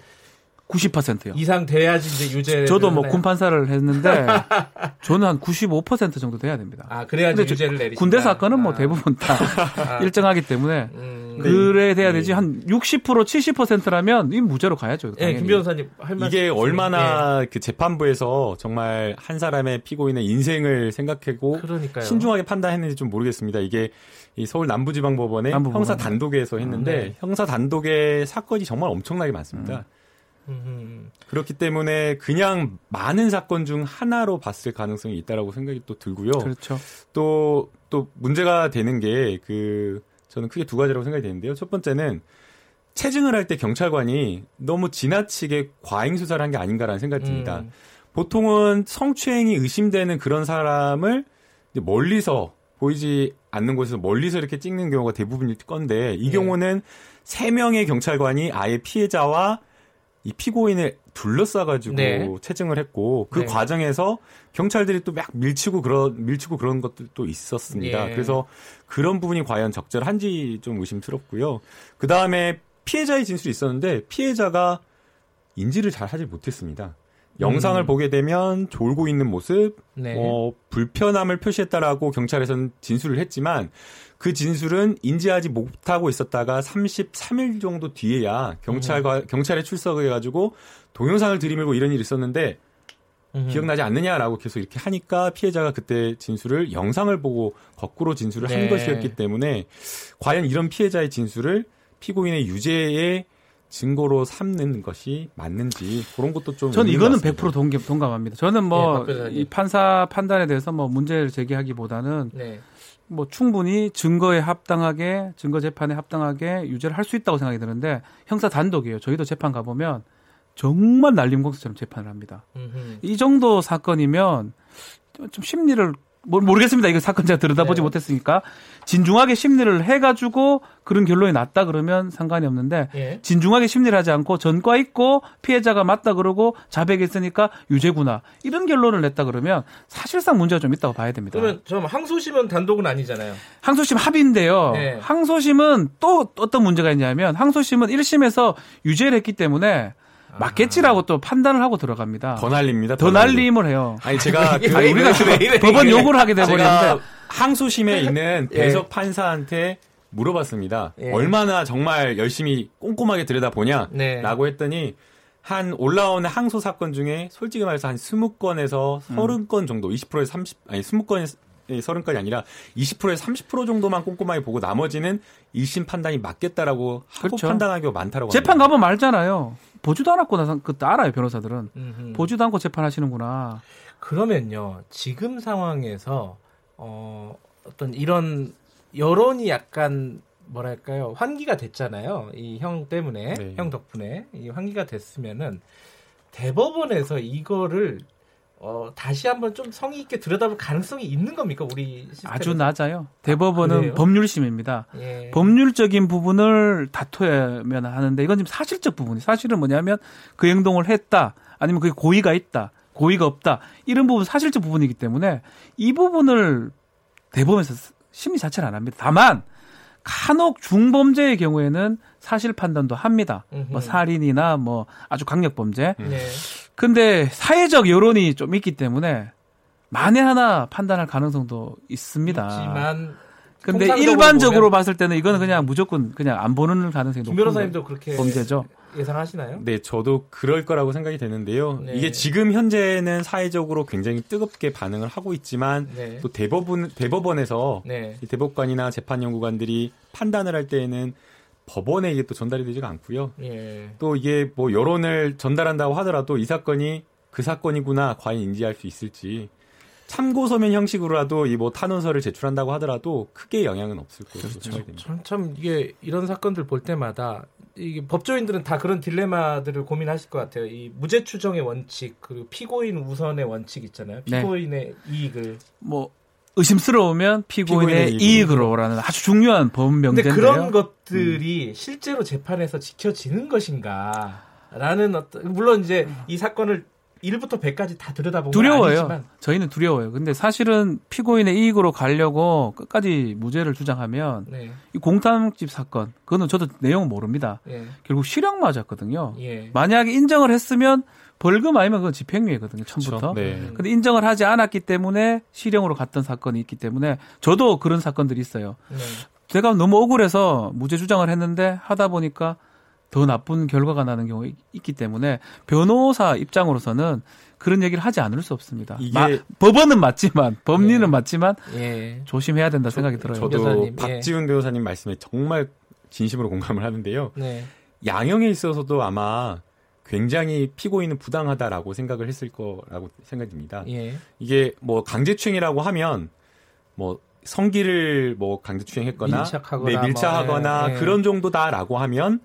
[SPEAKER 9] 90%요.
[SPEAKER 2] 이상 돼야지 이제 유죄.
[SPEAKER 9] 저도 뭐 군판사를 했는데 저는 한 95% 정도 돼야 됩니다.
[SPEAKER 2] 아 그래야지 유죄를 내리.
[SPEAKER 9] 군대 사건은 뭐 아. 뭐 대부분 다 아. 일정하기 때문에 음, 그래 돼야 네. 되지 한 60% 70%라면 이 무죄로 가야죠.
[SPEAKER 2] 예, 네, 김 변호사님 할
[SPEAKER 10] 말씀. 이게 얼마나 네. 그 재판부에서 정말 한 사람의 피고인의 인생을 생각하고 그러니까요. 신중하게 판단했는지 좀 모르겠습니다. 이게 이 서울 남부지방법원의 남부법원. 형사 단독에서 했는데 아, 네. 형사 단독의 사건이 정말 엄청나게 많습니다. 음. 그렇기 때문에 그냥 많은 사건 중 하나로 봤을 가능성이 있다라고 생각이 또 들고요.
[SPEAKER 9] 그렇죠.
[SPEAKER 10] 또, 또 문제가 되는 게 그, 저는 크게 두 가지라고 생각이 되는데요. 첫 번째는 체증을 할 때 경찰관이 너무 지나치게 과잉 수사를 한 게 아닌가라는 생각이 듭니다. 음. 보통은 성추행이 의심되는 그런 사람을 멀리서 보이지 않는 곳에서 멀리서 이렇게 찍는 경우가 대부분일 건데 이 네. 경우는 세 명의 경찰관이 아예 피해자와 이 피고인을 둘러싸가지고 네. 채증을 했고 그 네. 과정에서 경찰들이 또 막 밀치고 그런 밀치고 그런 것들도 있었습니다. 예. 그래서 그런 부분이 과연 적절한지 좀 의심스럽고요. 그 다음에 피해자의 진술이 있었는데 피해자가 인지를 잘 하지 못했습니다. 영상을 음. 보게 되면 졸고 있는 모습, 네. 어, 불편함을 표시했다라고 경찰에서는 진술을 했지만 그 진술은 인지하지 못하고 있었다가 33일 정도 뒤에야 경찰과 음. 경찰에 출석을 해가지고 동영상을 들이밀고 이런 일이 있었는데 음. 기억나지 않느냐라고 계속 이렇게 하니까 피해자가 그때 진술을 영상을 보고 거꾸로 진술을 네. 한 것이었기 때문에 과연 이런 피해자의 진술을 피고인의 유죄의 증거로 삼는 것이 맞는지 그런 것도 좀
[SPEAKER 9] 저는 이거는 100% 동감, 동감합니다. 저는 뭐이 네, 판사 판단에 대해서 뭐 문제를 제기하기보다는 네. 뭐 충분히 증거에 합당하게 증거 재판에 합당하게 유죄를 할 수 있다고 생각이 드는데 형사 단독이에요. 저희도 재판 가 보면 정말 날림공수처럼 재판을 합니다. 음흠. 이 정도 사건이면 좀 심리를 모르겠습니다. 이거 사건 제가 들여다보지 네. 못했으니까 진중하게 심리를 해가지고 그런 결론이 났다 그러면 상관이 없는데 예. 진중하게 심리를 하지 않고 전과 있고 피해자가 맞다 그러고 자백했으니까 유죄구나 이런 결론을 냈다 그러면 사실상 문제가 좀 있다고 봐야 됩니다.
[SPEAKER 2] 그러면 좀 항소심은 단독은 아니잖아요.
[SPEAKER 9] 항소심 합의인데요. 네. 항소심은 또 어떤 문제가 있냐면 항소심은 1심에서 유죄를 했기 때문에 맞겠지라고 또 판단을 하고 들어갑니다.
[SPEAKER 10] 더 날립니다.
[SPEAKER 9] 더, 더 날림 을 해요.
[SPEAKER 10] 아니 제가
[SPEAKER 9] 그 아니, 우리가 법원 요구를 하게 돼버리는데
[SPEAKER 10] 항소심에 있는 예. 배석 판사한테 물어봤습니다. 예. 얼마나 정말 열심히 꼼꼼하게 들여다보냐라고 네. 했더니 한 올라오는 항소 사건 중에 솔직히 말해서 한 20건에서 30건 음. 정도, 20%에서 30 아니 20건에서 30건이 아니라 20%에서 30% 정도만 꼼꼼하게 보고 나머지는 1심 판단이 맞겠다라고 하고 그렇죠. 판단하는 경우가 많다라고
[SPEAKER 9] 재판 가면 말잖아요. 보지도 않았고 나서 그때 알아요 변호사들은 음흠. 보지도 않고 재판하시는구나.
[SPEAKER 2] 그러면요 지금 상황에서 어 어떤 이런 여론이 약간 뭐랄까요 환기가 됐잖아요. 이 형 때문에 네. 형 덕분에 이 환기가 됐으면은 대법원에서 이거를 어, 다시 한번 좀 성의 있게 들여다볼 가능성이 있는 겁니까 우리 시스템에서?
[SPEAKER 9] 아주 낮아요. 대법원은 아, 법률심입니다. 예. 법률적인 부분을 다투면 하는데 이건 지금 사실적 부분이 사실은 뭐냐면 그 행동을 했다 아니면 그게 고의가 있다 고의가 없다 이런 부분 사실적 부분이기 때문에 이 부분을 대법원에서 심리 자체를 안 합니다. 다만 간혹 중범죄의 경우에는 사실 판단도 합니다. 음흠. 뭐 살인이나 뭐 아주 강력 범죄. 네. 근데 사회적 여론이 좀 있기 때문에 만에 하나 판단할 가능성도 있습니다. 있지만 근데 일반적으로 봤을 때는 이거는 그냥 무조건 그냥 안 보는 가능성이 높은
[SPEAKER 2] 변호사님도 그렇게
[SPEAKER 9] 범죄죠.
[SPEAKER 2] 예상하시나요?
[SPEAKER 10] 네, 저도 그럴 거라고 생각이 되는데요. 네. 이게 지금 현재는 사회적으로 굉장히 뜨겁게 반응을 하고 있지만 네. 또 대법원 대법원에서 네. 대법관이나 재판 연구관들이 판단을 할 때에는 법원에 이게 또 전달이 되지가 않고요. 예. 또 이게 뭐 여론을 전달한다고 하더라도 이 사건이 그 사건이구나 과연 인지할 수 있을지 참고 서면 형식으로라도 이 뭐 탄원서를 제출한다고 하더라도 크게 영향은 없을 거라고 그렇죠.
[SPEAKER 2] 참 이게 이런 사건들 볼 때마다 이게 법조인들은 다 그런 딜레마들을 고민하실 것 같아요. 이 무죄 추정의 원칙 그리고 피고인 우선의 원칙 있잖아요. 네. 피고인의 네. 이익을
[SPEAKER 9] 뭐 의심스러우면 피고인의, 피고인의 이익으로라는 아주 중요한 법명제인데요.
[SPEAKER 2] 근데 그런 것들이 음. 실제로 재판에서 지켜지는 것인가? 라는 어떤 물론 이제 이 사건을 1부터 100까지 다 들여다보면
[SPEAKER 9] 두려워요.
[SPEAKER 2] 아니지만.
[SPEAKER 9] 저희는 두려워요. 근데 사실은 피고인의 이익으로 가려고 끝까지 무죄를 주장하면 네. 이 공탐집 사건 그거는 저도 내용 모릅니다. 예. 결국 실형 맞았거든요. 예. 만약에 인정을 했으면 벌금 아니면 그건 집행유예거든요. 처음부터. 그렇죠. 네. 근데 인정을 하지 않았기 때문에 실형으로 갔던 사건이 있기 때문에 저도 그런 사건들이 있어요. 네. 제가 너무 억울해서 무죄 주장을 했는데 하다 보니까 더 나쁜 결과가 나는 경우가 있기 때문에 변호사 입장으로서는 그런 얘기를 하지 않을 수 없습니다. 이게 마, 법원은 맞지만 법리는 예. 맞지만 예. 조심해야 된다 생각이 들어요.
[SPEAKER 10] 저도 변호사님. 예. 박지훈 변호사님 말씀에 정말 진심으로 공감을 하는데요. 네. 양형에 있어서도 아마 굉장히 피고인은 부당하다라고 생각을 했을 거라고 생각됩니다. 예. 이게 뭐 강제추행이라고 하면 뭐 성기를 뭐 강제추행했거나
[SPEAKER 2] 밀착하거나,
[SPEAKER 10] 네, 밀착하거나 뭐, 예. 그런 정도다라고 하면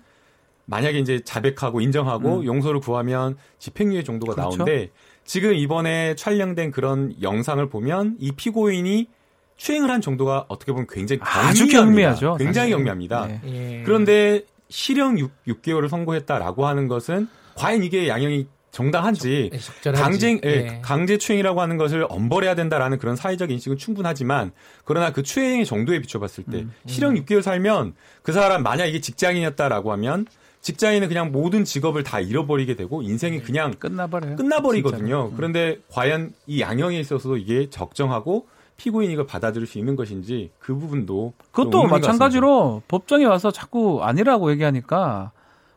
[SPEAKER 10] 만약에 이제 자백하고 인정하고 음. 용서를 구하면 집행유예 정도가 그렇죠? 나오는데 지금 이번에 촬영된 그런 영상을 보면 이 피고인이 추행을 한 정도가 어떻게 보면 굉장히 아주 경미하죠. 굉장히 경미합니다. 네. 예. 그런데 실형 6, 개월을 선고했다라고 하는 것은 과연 이게 양형이 정당한지 강제 예. 강제 추행이라고 하는 것을 엄벌해야 된다라는 그런 사회적 인식은 충분하지만 그러나 그 추행의 정도에 비춰봤을 때 음, 음. 실형 6개월 살면 그 사람 만약 이게 직장인이었다라고 하면 직장인은 그냥 모든 직업을 다 잃어버리게 되고 인생이 네. 그냥
[SPEAKER 9] 끝나버려요.
[SPEAKER 10] 끝나버리거든요. 음. 그런데 과연 이 양형에 있어서도 이게 적정하고 피고인이 이걸 받아들일 수 있는 것인지 그 부분도
[SPEAKER 9] 그것도 마찬가지로 법정에 와서 자꾸 아니라고 얘기하니까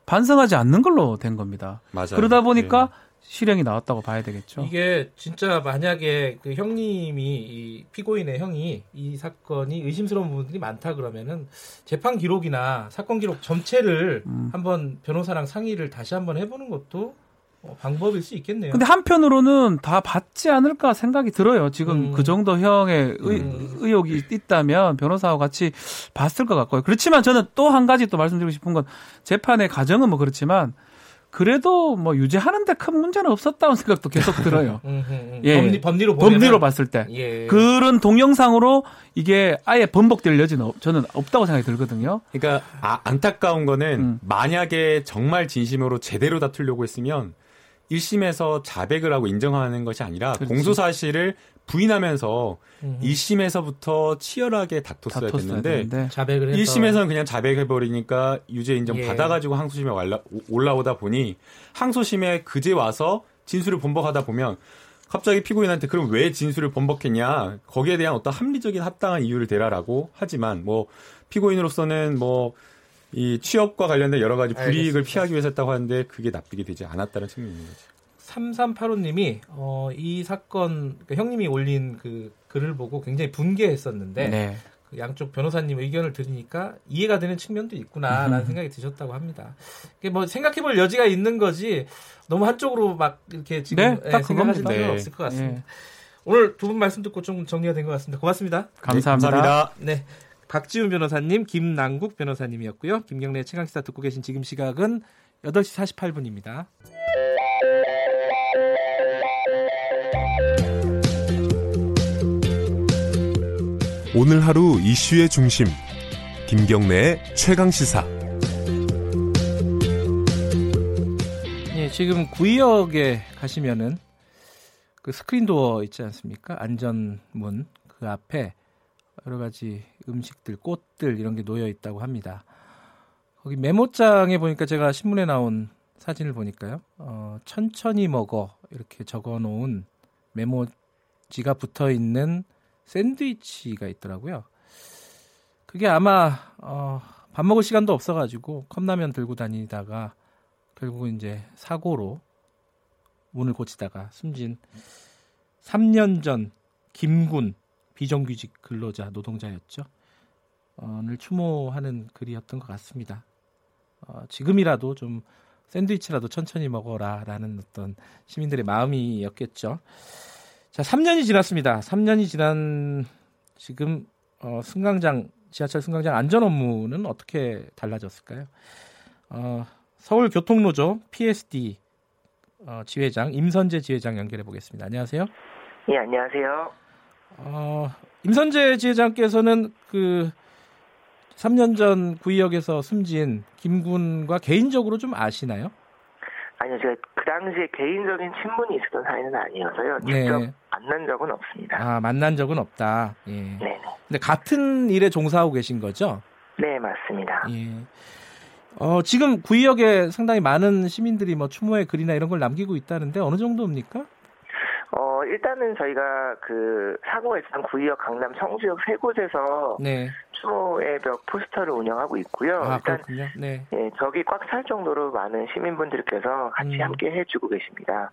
[SPEAKER 9] 반성하지 않는 걸로 된 겁니다. 맞아요. 그러다 보니까 네. 실형이 나왔다고 봐야 되겠죠.
[SPEAKER 2] 이게 진짜 만약에 그 형님이 이 피고인의 형이 이 사건이 의심스러운 부분들이 많다 그러면은 재판 기록이나 사건 기록 전체를 음. 한번 변호사랑 상의를 다시 한번 해보는 것도 어, 방법일 수 있겠네요.
[SPEAKER 9] 근데 한편으로는 다 받지 않을까 생각이 들어요. 지금 음. 그 정도 형의 의, 음. 의혹이 있다면 변호사와 같이 봤을 것 같고요. 그렇지만 저는 또 한 가지 또 말씀드리고 싶은 건 재판의 과정은 뭐 그렇지만 그래도 뭐 유죄하는데 큰 문제는 없었다는 생각도 계속 들어요.
[SPEAKER 2] 예. 법리, 법리로 보면
[SPEAKER 9] 법리로 봤을 때 예. 그런 동영상으로 이게 아예 번복될 여지는 저는 없다고 생각이 들거든요.
[SPEAKER 10] 그러니까 아, 안타까운 거는 음. 만약에 정말 진심으로 제대로 다투려고 했으면 1심에서 자백을 하고 인정하는 것이 아니라 그렇지. 공소 사실을 부인하면서 음. 2심에서부터 치열하게 다퉜어야 됐는데 자백을 해서 1심에서는 그냥 자백해 버리니까 유죄 인정 예. 받아가지고 항소심에 올라, 올라오다 보니 항소심에 그제 와서 진술을 번복하다 보면 갑자기 피고인한테 그럼 왜 진술을 번복했냐 거기에 대한 어떤 합리적인 합당한 이유를 대라라고 하지만 뭐 피고인으로서는 뭐 이 취업과 관련된 여러 가지 불이익을 알겠습니다. 피하기 위해서 했다고 하는데 그게 납득이 되지 않았다는 측면이 있는 거죠.
[SPEAKER 2] 3385님이 어, 이 사건 그러니까 형님이 올린 그 글을 보고 굉장히 분개했었는데 네. 그 양쪽 변호사님 의견을 들으니까 이해가 되는 측면도 있구나라는 음. 생각이 드셨다고 합니다. 이게 뭐 생각해볼 여지가 있는 거지 너무 한쪽으로 막 이렇게 지금 네, 예, 생각하실 필요 네. 없을 것 같습니다. 네. 오늘 두 분 말씀 듣고 좀 정리가 된 것 같습니다. 고맙습니다.
[SPEAKER 9] 감사합니다. 네. 감사합니다.
[SPEAKER 2] 네. 박지훈 변호사님, 김남국 변호사님이었고요. 김경래 최강시사 듣고 계신 지금 시각은 8시 48분입니다.
[SPEAKER 1] 오늘 하루 이슈의 중심 김경래의 최강 시사.
[SPEAKER 2] 예, 지금 구의역에 가시면은 그 스크린 도어 있지 않습니까? 안전문 그 앞에 여러 가지 음식들, 꽃들 이런 게 놓여 있다고 합니다. 거기 메모장에 보니까 제가 신문에 나온 사진을 보니까요. 어, 천천히 먹어 이렇게 적어 놓은 메모지가 붙어 있는 샌드위치가 있더라고요. 그게 아마 어, 밥 먹을 시간도 없어가지고 컵라면 들고 다니다가 결국은 이제 사고로 문을 고치다가 숨진 3년 전 김군 비정규직 근로자 노동자였죠. 어, 를 추모하는 글이었던 것 같습니다. 어, 지금이라도 좀 샌드위치라도 천천히 먹어라라는 어떤 시민들의 마음이었겠죠. 자, 3년이 지났습니다. 3년이 지난 지금 어, 승강장 지하철 승강장 안전 업무는 어떻게 달라졌을까요? 어, 서울 교통노조 PSD 어, 지회장 임선재 지회장 연결해 보겠습니다. 안녕하세요.
[SPEAKER 11] 예, 안녕하세요.
[SPEAKER 2] 어, 임선재 지회장께서는 그 3년 전 구의역에서 숨진 김군과 개인적으로 좀 아시나요?
[SPEAKER 11] 아니요, 제가 그 당시에 개인적인 친분이 있었던 사이는 아니어서요. 직접 네. 만난 적은 없습니다.
[SPEAKER 2] 아, 만난 적은 없다. 예. 네. 근데 같은 일에 종사하고 계신 거죠?
[SPEAKER 11] 네, 맞습니다.
[SPEAKER 2] 예. 어, 지금 구의역에 상당히 많은 시민들이 뭐 추모의 글이나 이런 걸 남기고 있다는데 어느 정도입니까?
[SPEAKER 11] 어, 일단은 저희가 그 사고가 있었던 구의역, 강남, 성주역 세 곳에서 네. 추모의 벽 포스터를 운영하고 있고요.
[SPEAKER 2] 아, 일단 그렇군요. 네.
[SPEAKER 11] 예, 저기 꽉 찰 정도로 많은 시민분들께서 같이 음. 함께 해주고 계십니다.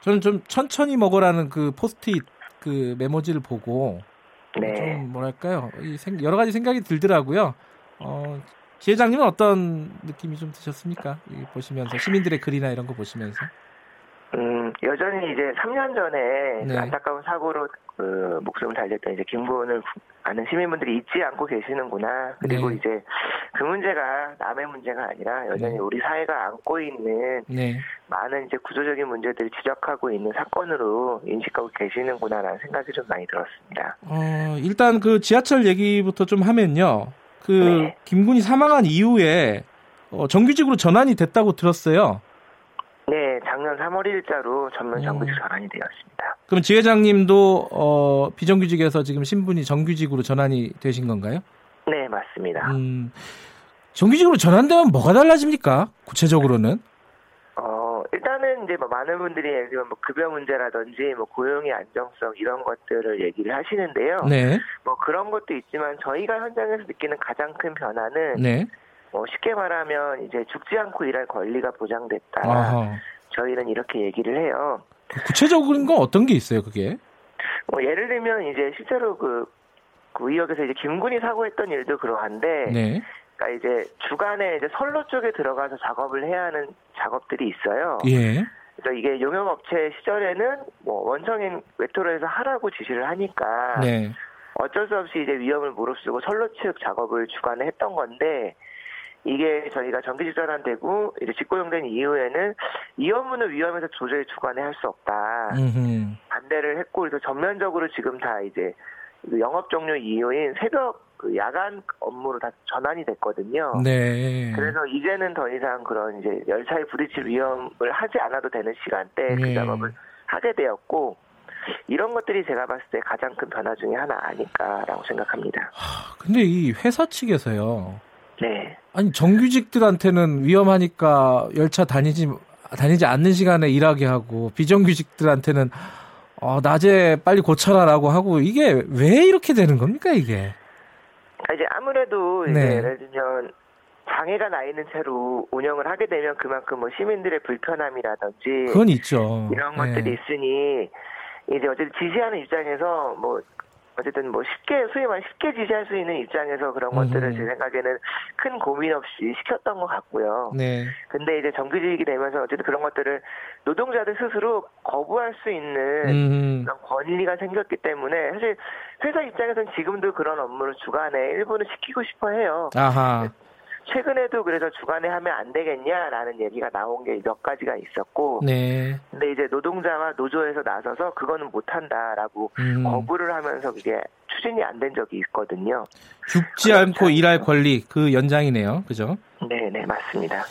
[SPEAKER 2] 저는 좀 천천히 먹으라는 그 포스트잇 그 메모지를 보고 네. 좀 뭐랄까요 이 생, 여러 가지 생각이 들더라고요. 어, 지회장님은 어떤 느낌이 좀 드셨습니까? 보시면서 시민들의 글이나 이런 거 보시면서.
[SPEAKER 11] 음, 여전히 이제 3년 전에 네. 안타까운 사고로 그 목숨을 달렸던 이제 김구원을 아는 시민분들이 잊지 않고 계시는구나. 그리고 네. 이제 그 문제가 남의 문제가 아니라 여전히 네. 우리 사회가 안고 있는 네. 많은 이제 구조적인 문제들을 지적하고 있는 사건으로 인식하고 계시는구나라는 생각이 좀 많이 들었습니다.
[SPEAKER 2] 어, 일단 그 지하철 얘기부터 좀 하면요. 그 네. 김군이 사망한 이후에 어, 정규직으로 전환이 됐다고 들었어요.
[SPEAKER 11] 네, 작년 3월 1일자로 전면 정규직 전환이 되었습니다.
[SPEAKER 2] 그럼 지회장님도 어, 비정규직에서 지금 신분이 정규직으로 전환이 되신 건가요?
[SPEAKER 11] 네, 맞습니다. 음,
[SPEAKER 2] 정규직으로 전환되면 뭐가 달라집니까? 구체적으로는?
[SPEAKER 11] 어, 일단은 이제 뭐 많은 분들이 뭐 급여 문제라든지 뭐 고용의 안정성 이런 것들을 얘기를 하시는데요. 네. 뭐 그런 것도 있지만 저희가 현장에서 느끼는 가장 큰 변화는 네. 뭐 쉽게 말하면 이제 죽지 않고 일할 권리가 보장됐다. 아하. 저희는 이렇게 얘기를 해요.
[SPEAKER 2] 구체적인 건 어떤 게 있어요, 그게?
[SPEAKER 11] 뭐 예를 들면 이제 실제로 그, 그 의역에서 이제 김군이 사고했던 일도 그러한데, 네. 그러니까 이제 주간에 이제 선로 쪽에 들어가서 작업을 해야 하는 작업들이 있어요. 예. 그래서 이게 용역업체 시절에는 뭐 원청인 외토로 해서 하라고 지시를 하니까 네. 어쩔 수 없이 이제 위험을 무릅쓰고 선로 측 작업을 주간에 했던 건데 이게 저희가 정규직 전환되고 이제 직고용된 이후에는 이 업무는 위험해서 도저히 주관에 할 수 없다. 음흠. 반대를 했고 그래서 전면적으로 지금 다 이제 그 영업 종료 이후인 새벽 그 야간 업무로 다 전환이 됐거든요. 네. 그래서 이제는 더 이상 그런 이제 열차에 부딪힐 위험을 하지 않아도 되는 시간대에 그 네. 그 작업을 하게 되었고 이런 것들이 제가 봤을 때 가장 큰 변화 중의 하나 아닐까라고 생각합니다.
[SPEAKER 2] 근데 이 회사 측에서요. 네. 아니 정규직들한테는 위험하니까 열차 다니지 다니지 않는 시간에 일하게 하고 비정규직들한테는 어, 낮에 빨리 고쳐라라고 하고 이게 왜 이렇게 되는 겁니까 이게?
[SPEAKER 11] 이제 아무래도 이제 네. 예를 들면 장애가 나 있는 채로 운영을 하게 되면 그만큼 뭐 시민들의 불편함이라든지
[SPEAKER 2] 그건 있죠.
[SPEAKER 11] 이런 것들이 네. 있으니 이제 어쨌든 지시하는 입장에서 뭐 어쨌든 뭐 쉽게 소위 말 쉽게 지시할 수 있는 입장에서 그런 음. 것들을 제 생각에는 큰 고민 없이 시켰던 것 같고요. 네. 근데 이제 정규직이 되면서 어쨌든 그런 것들을 노동자들 스스로 거부할 수 있는 음. 그런 권리가 생겼기 때문에 사실 회사 입장에서는 지금도 그런 업무를 주간에 일부는 시키고 싶어 해요. 아하. 최근에도 그래서 주간에 하면 안 되겠냐라는 얘기가 나온 게 몇 가지가 있었고, 네. 근데 이제 노동자와 노조에서 나서서 그거는 못 한다라고 음. 거부를 하면서 이게 추진이 안 된 적이 있거든요.
[SPEAKER 2] 죽지. 않고 일할 권리 그 연장이네요, 그죠?
[SPEAKER 11] 네, 네 맞습니다.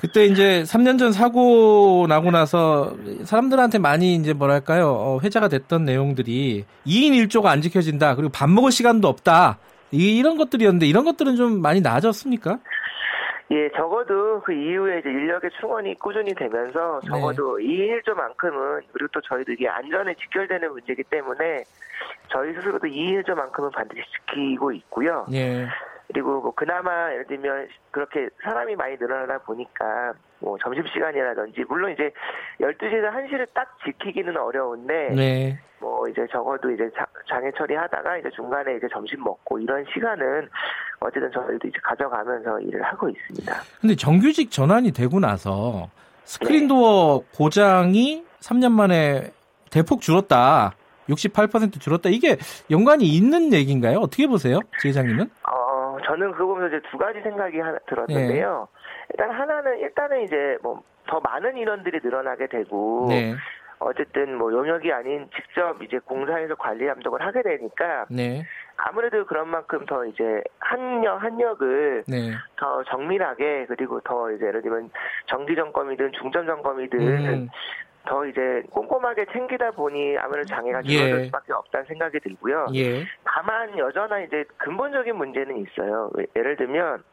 [SPEAKER 2] 그때 이제 3년 전 사고 나고 나서 사람들한테 많이 이제 뭐랄까요 어, 회자가 됐던 내용들이 2인 1조가 안 지켜진다 그리고 밥 먹을 시간도 없다 이 런 것들이었는데 이런 것들은 좀 많이 나아졌습니까?
[SPEAKER 11] 예, 적어도 그 이후에 이제 인력의 충원이 꾸준히 되면서 적어도 네. 2인 1조만큼은 그리고 또 저희도 이게 안전에 직결되는 문제이기 때문에 저희 스스로도 2인 1조만큼은 반드시 지키고 있고요. 예. 그리고 뭐 그나마 예를 들면 그렇게 사람이 많이 늘어나다 보니까 뭐 점심시간이라든지 물론 이제 12시에서 1시를 딱 지키기는 어려운데 네. 뭐 이제 적어도 이제 장애 처리하다가 이제 중간에 이제 점심 먹고 이런 시간은 어쨌든 저희도 이제 가져가면서 일을 하고 있습니다.
[SPEAKER 2] 근데 정규직 전환이 되고 나서 스크린도어 네. 고장이 3년 만에 대폭 줄었다. 68% 줄었다. 이게 연관이 있는 얘기인가요? 어떻게 보세요, 지회장님은?
[SPEAKER 11] 어, 저는 그거 보면서 이제 두 가지 생각이 하나 들었는데요. 네. 일단 하나는 일단은 이제 뭐 더 많은 인원들이 늘어나게 되고 네. 어쨌든 뭐 용역이 아닌 직접 이제 공사에서 관리 감독을 하게 되니까 네. 아무래도 그런 만큼 더 이제 한역 한역을 네. 더 정밀하게 그리고 더 이제 예를 들면 정기 점검이든 중점 점검이든 음. 더 이제 꼼꼼하게 챙기다 보니 아무래도 장애가 줄어들 예. 수밖에 없다는 생각이 들고요. 예. 다만 여전한 이제 근본적인 문제는 있어요. 예를 들면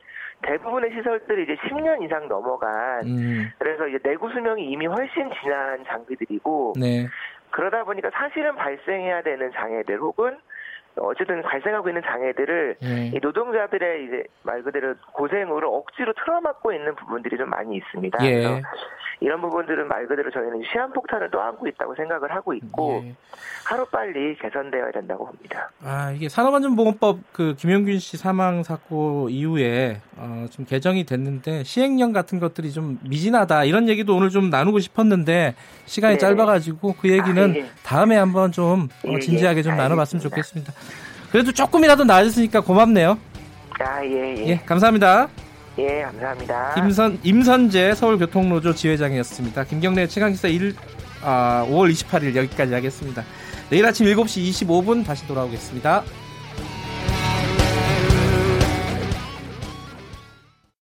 [SPEAKER 11] 대부분의 시설들이 이제 10년 이상 넘어간 음. 그래서 이제 내구 수명이 이미 훨씬 지난 장비들이고 네. 그러다 보니까 사실은 발생해야 되는 장애들 혹은 어쨌든 발생하고 있는 장애들을 네. 이 노동자들의 이제 말 그대로 고생으로 억지로 틀어막고 있는 부분들이 좀 많이 있습니다. 예. 그래서 이런 부분들은 말 그대로 저희는 시한폭탄을 또 안고 있다고 생각을 하고 있고 예. 하루 빨리 개선되어야 된다고 봅니다.
[SPEAKER 2] 아 이게 산업안전보건법 그 김용균 씨 사망 사고 이후에 어, 좀 개정이 됐는데 시행령 같은 것들이 좀 미진하다 이런 얘기도 오늘 좀 나누고 싶었는데 시간이 네. 짧아가지고 그 얘기는 아, 예. 다음에 한번 좀 어, 예, 진지하게 좀 나눠봤으면 좋겠습니다. 그래도 조금이라도 나아졌으니까 고맙네요.
[SPEAKER 11] 아, 예, 예.
[SPEAKER 2] 예 감사합니다.
[SPEAKER 11] 예, 감사합니다.
[SPEAKER 2] 김선, 임선재 서울교통노조 지회장이었습니다. 김경래 최강기사 1, 아, 5월 28일 여기까지 하겠습니다. 내일 아침 7시 25분 다시 돌아오겠습니다.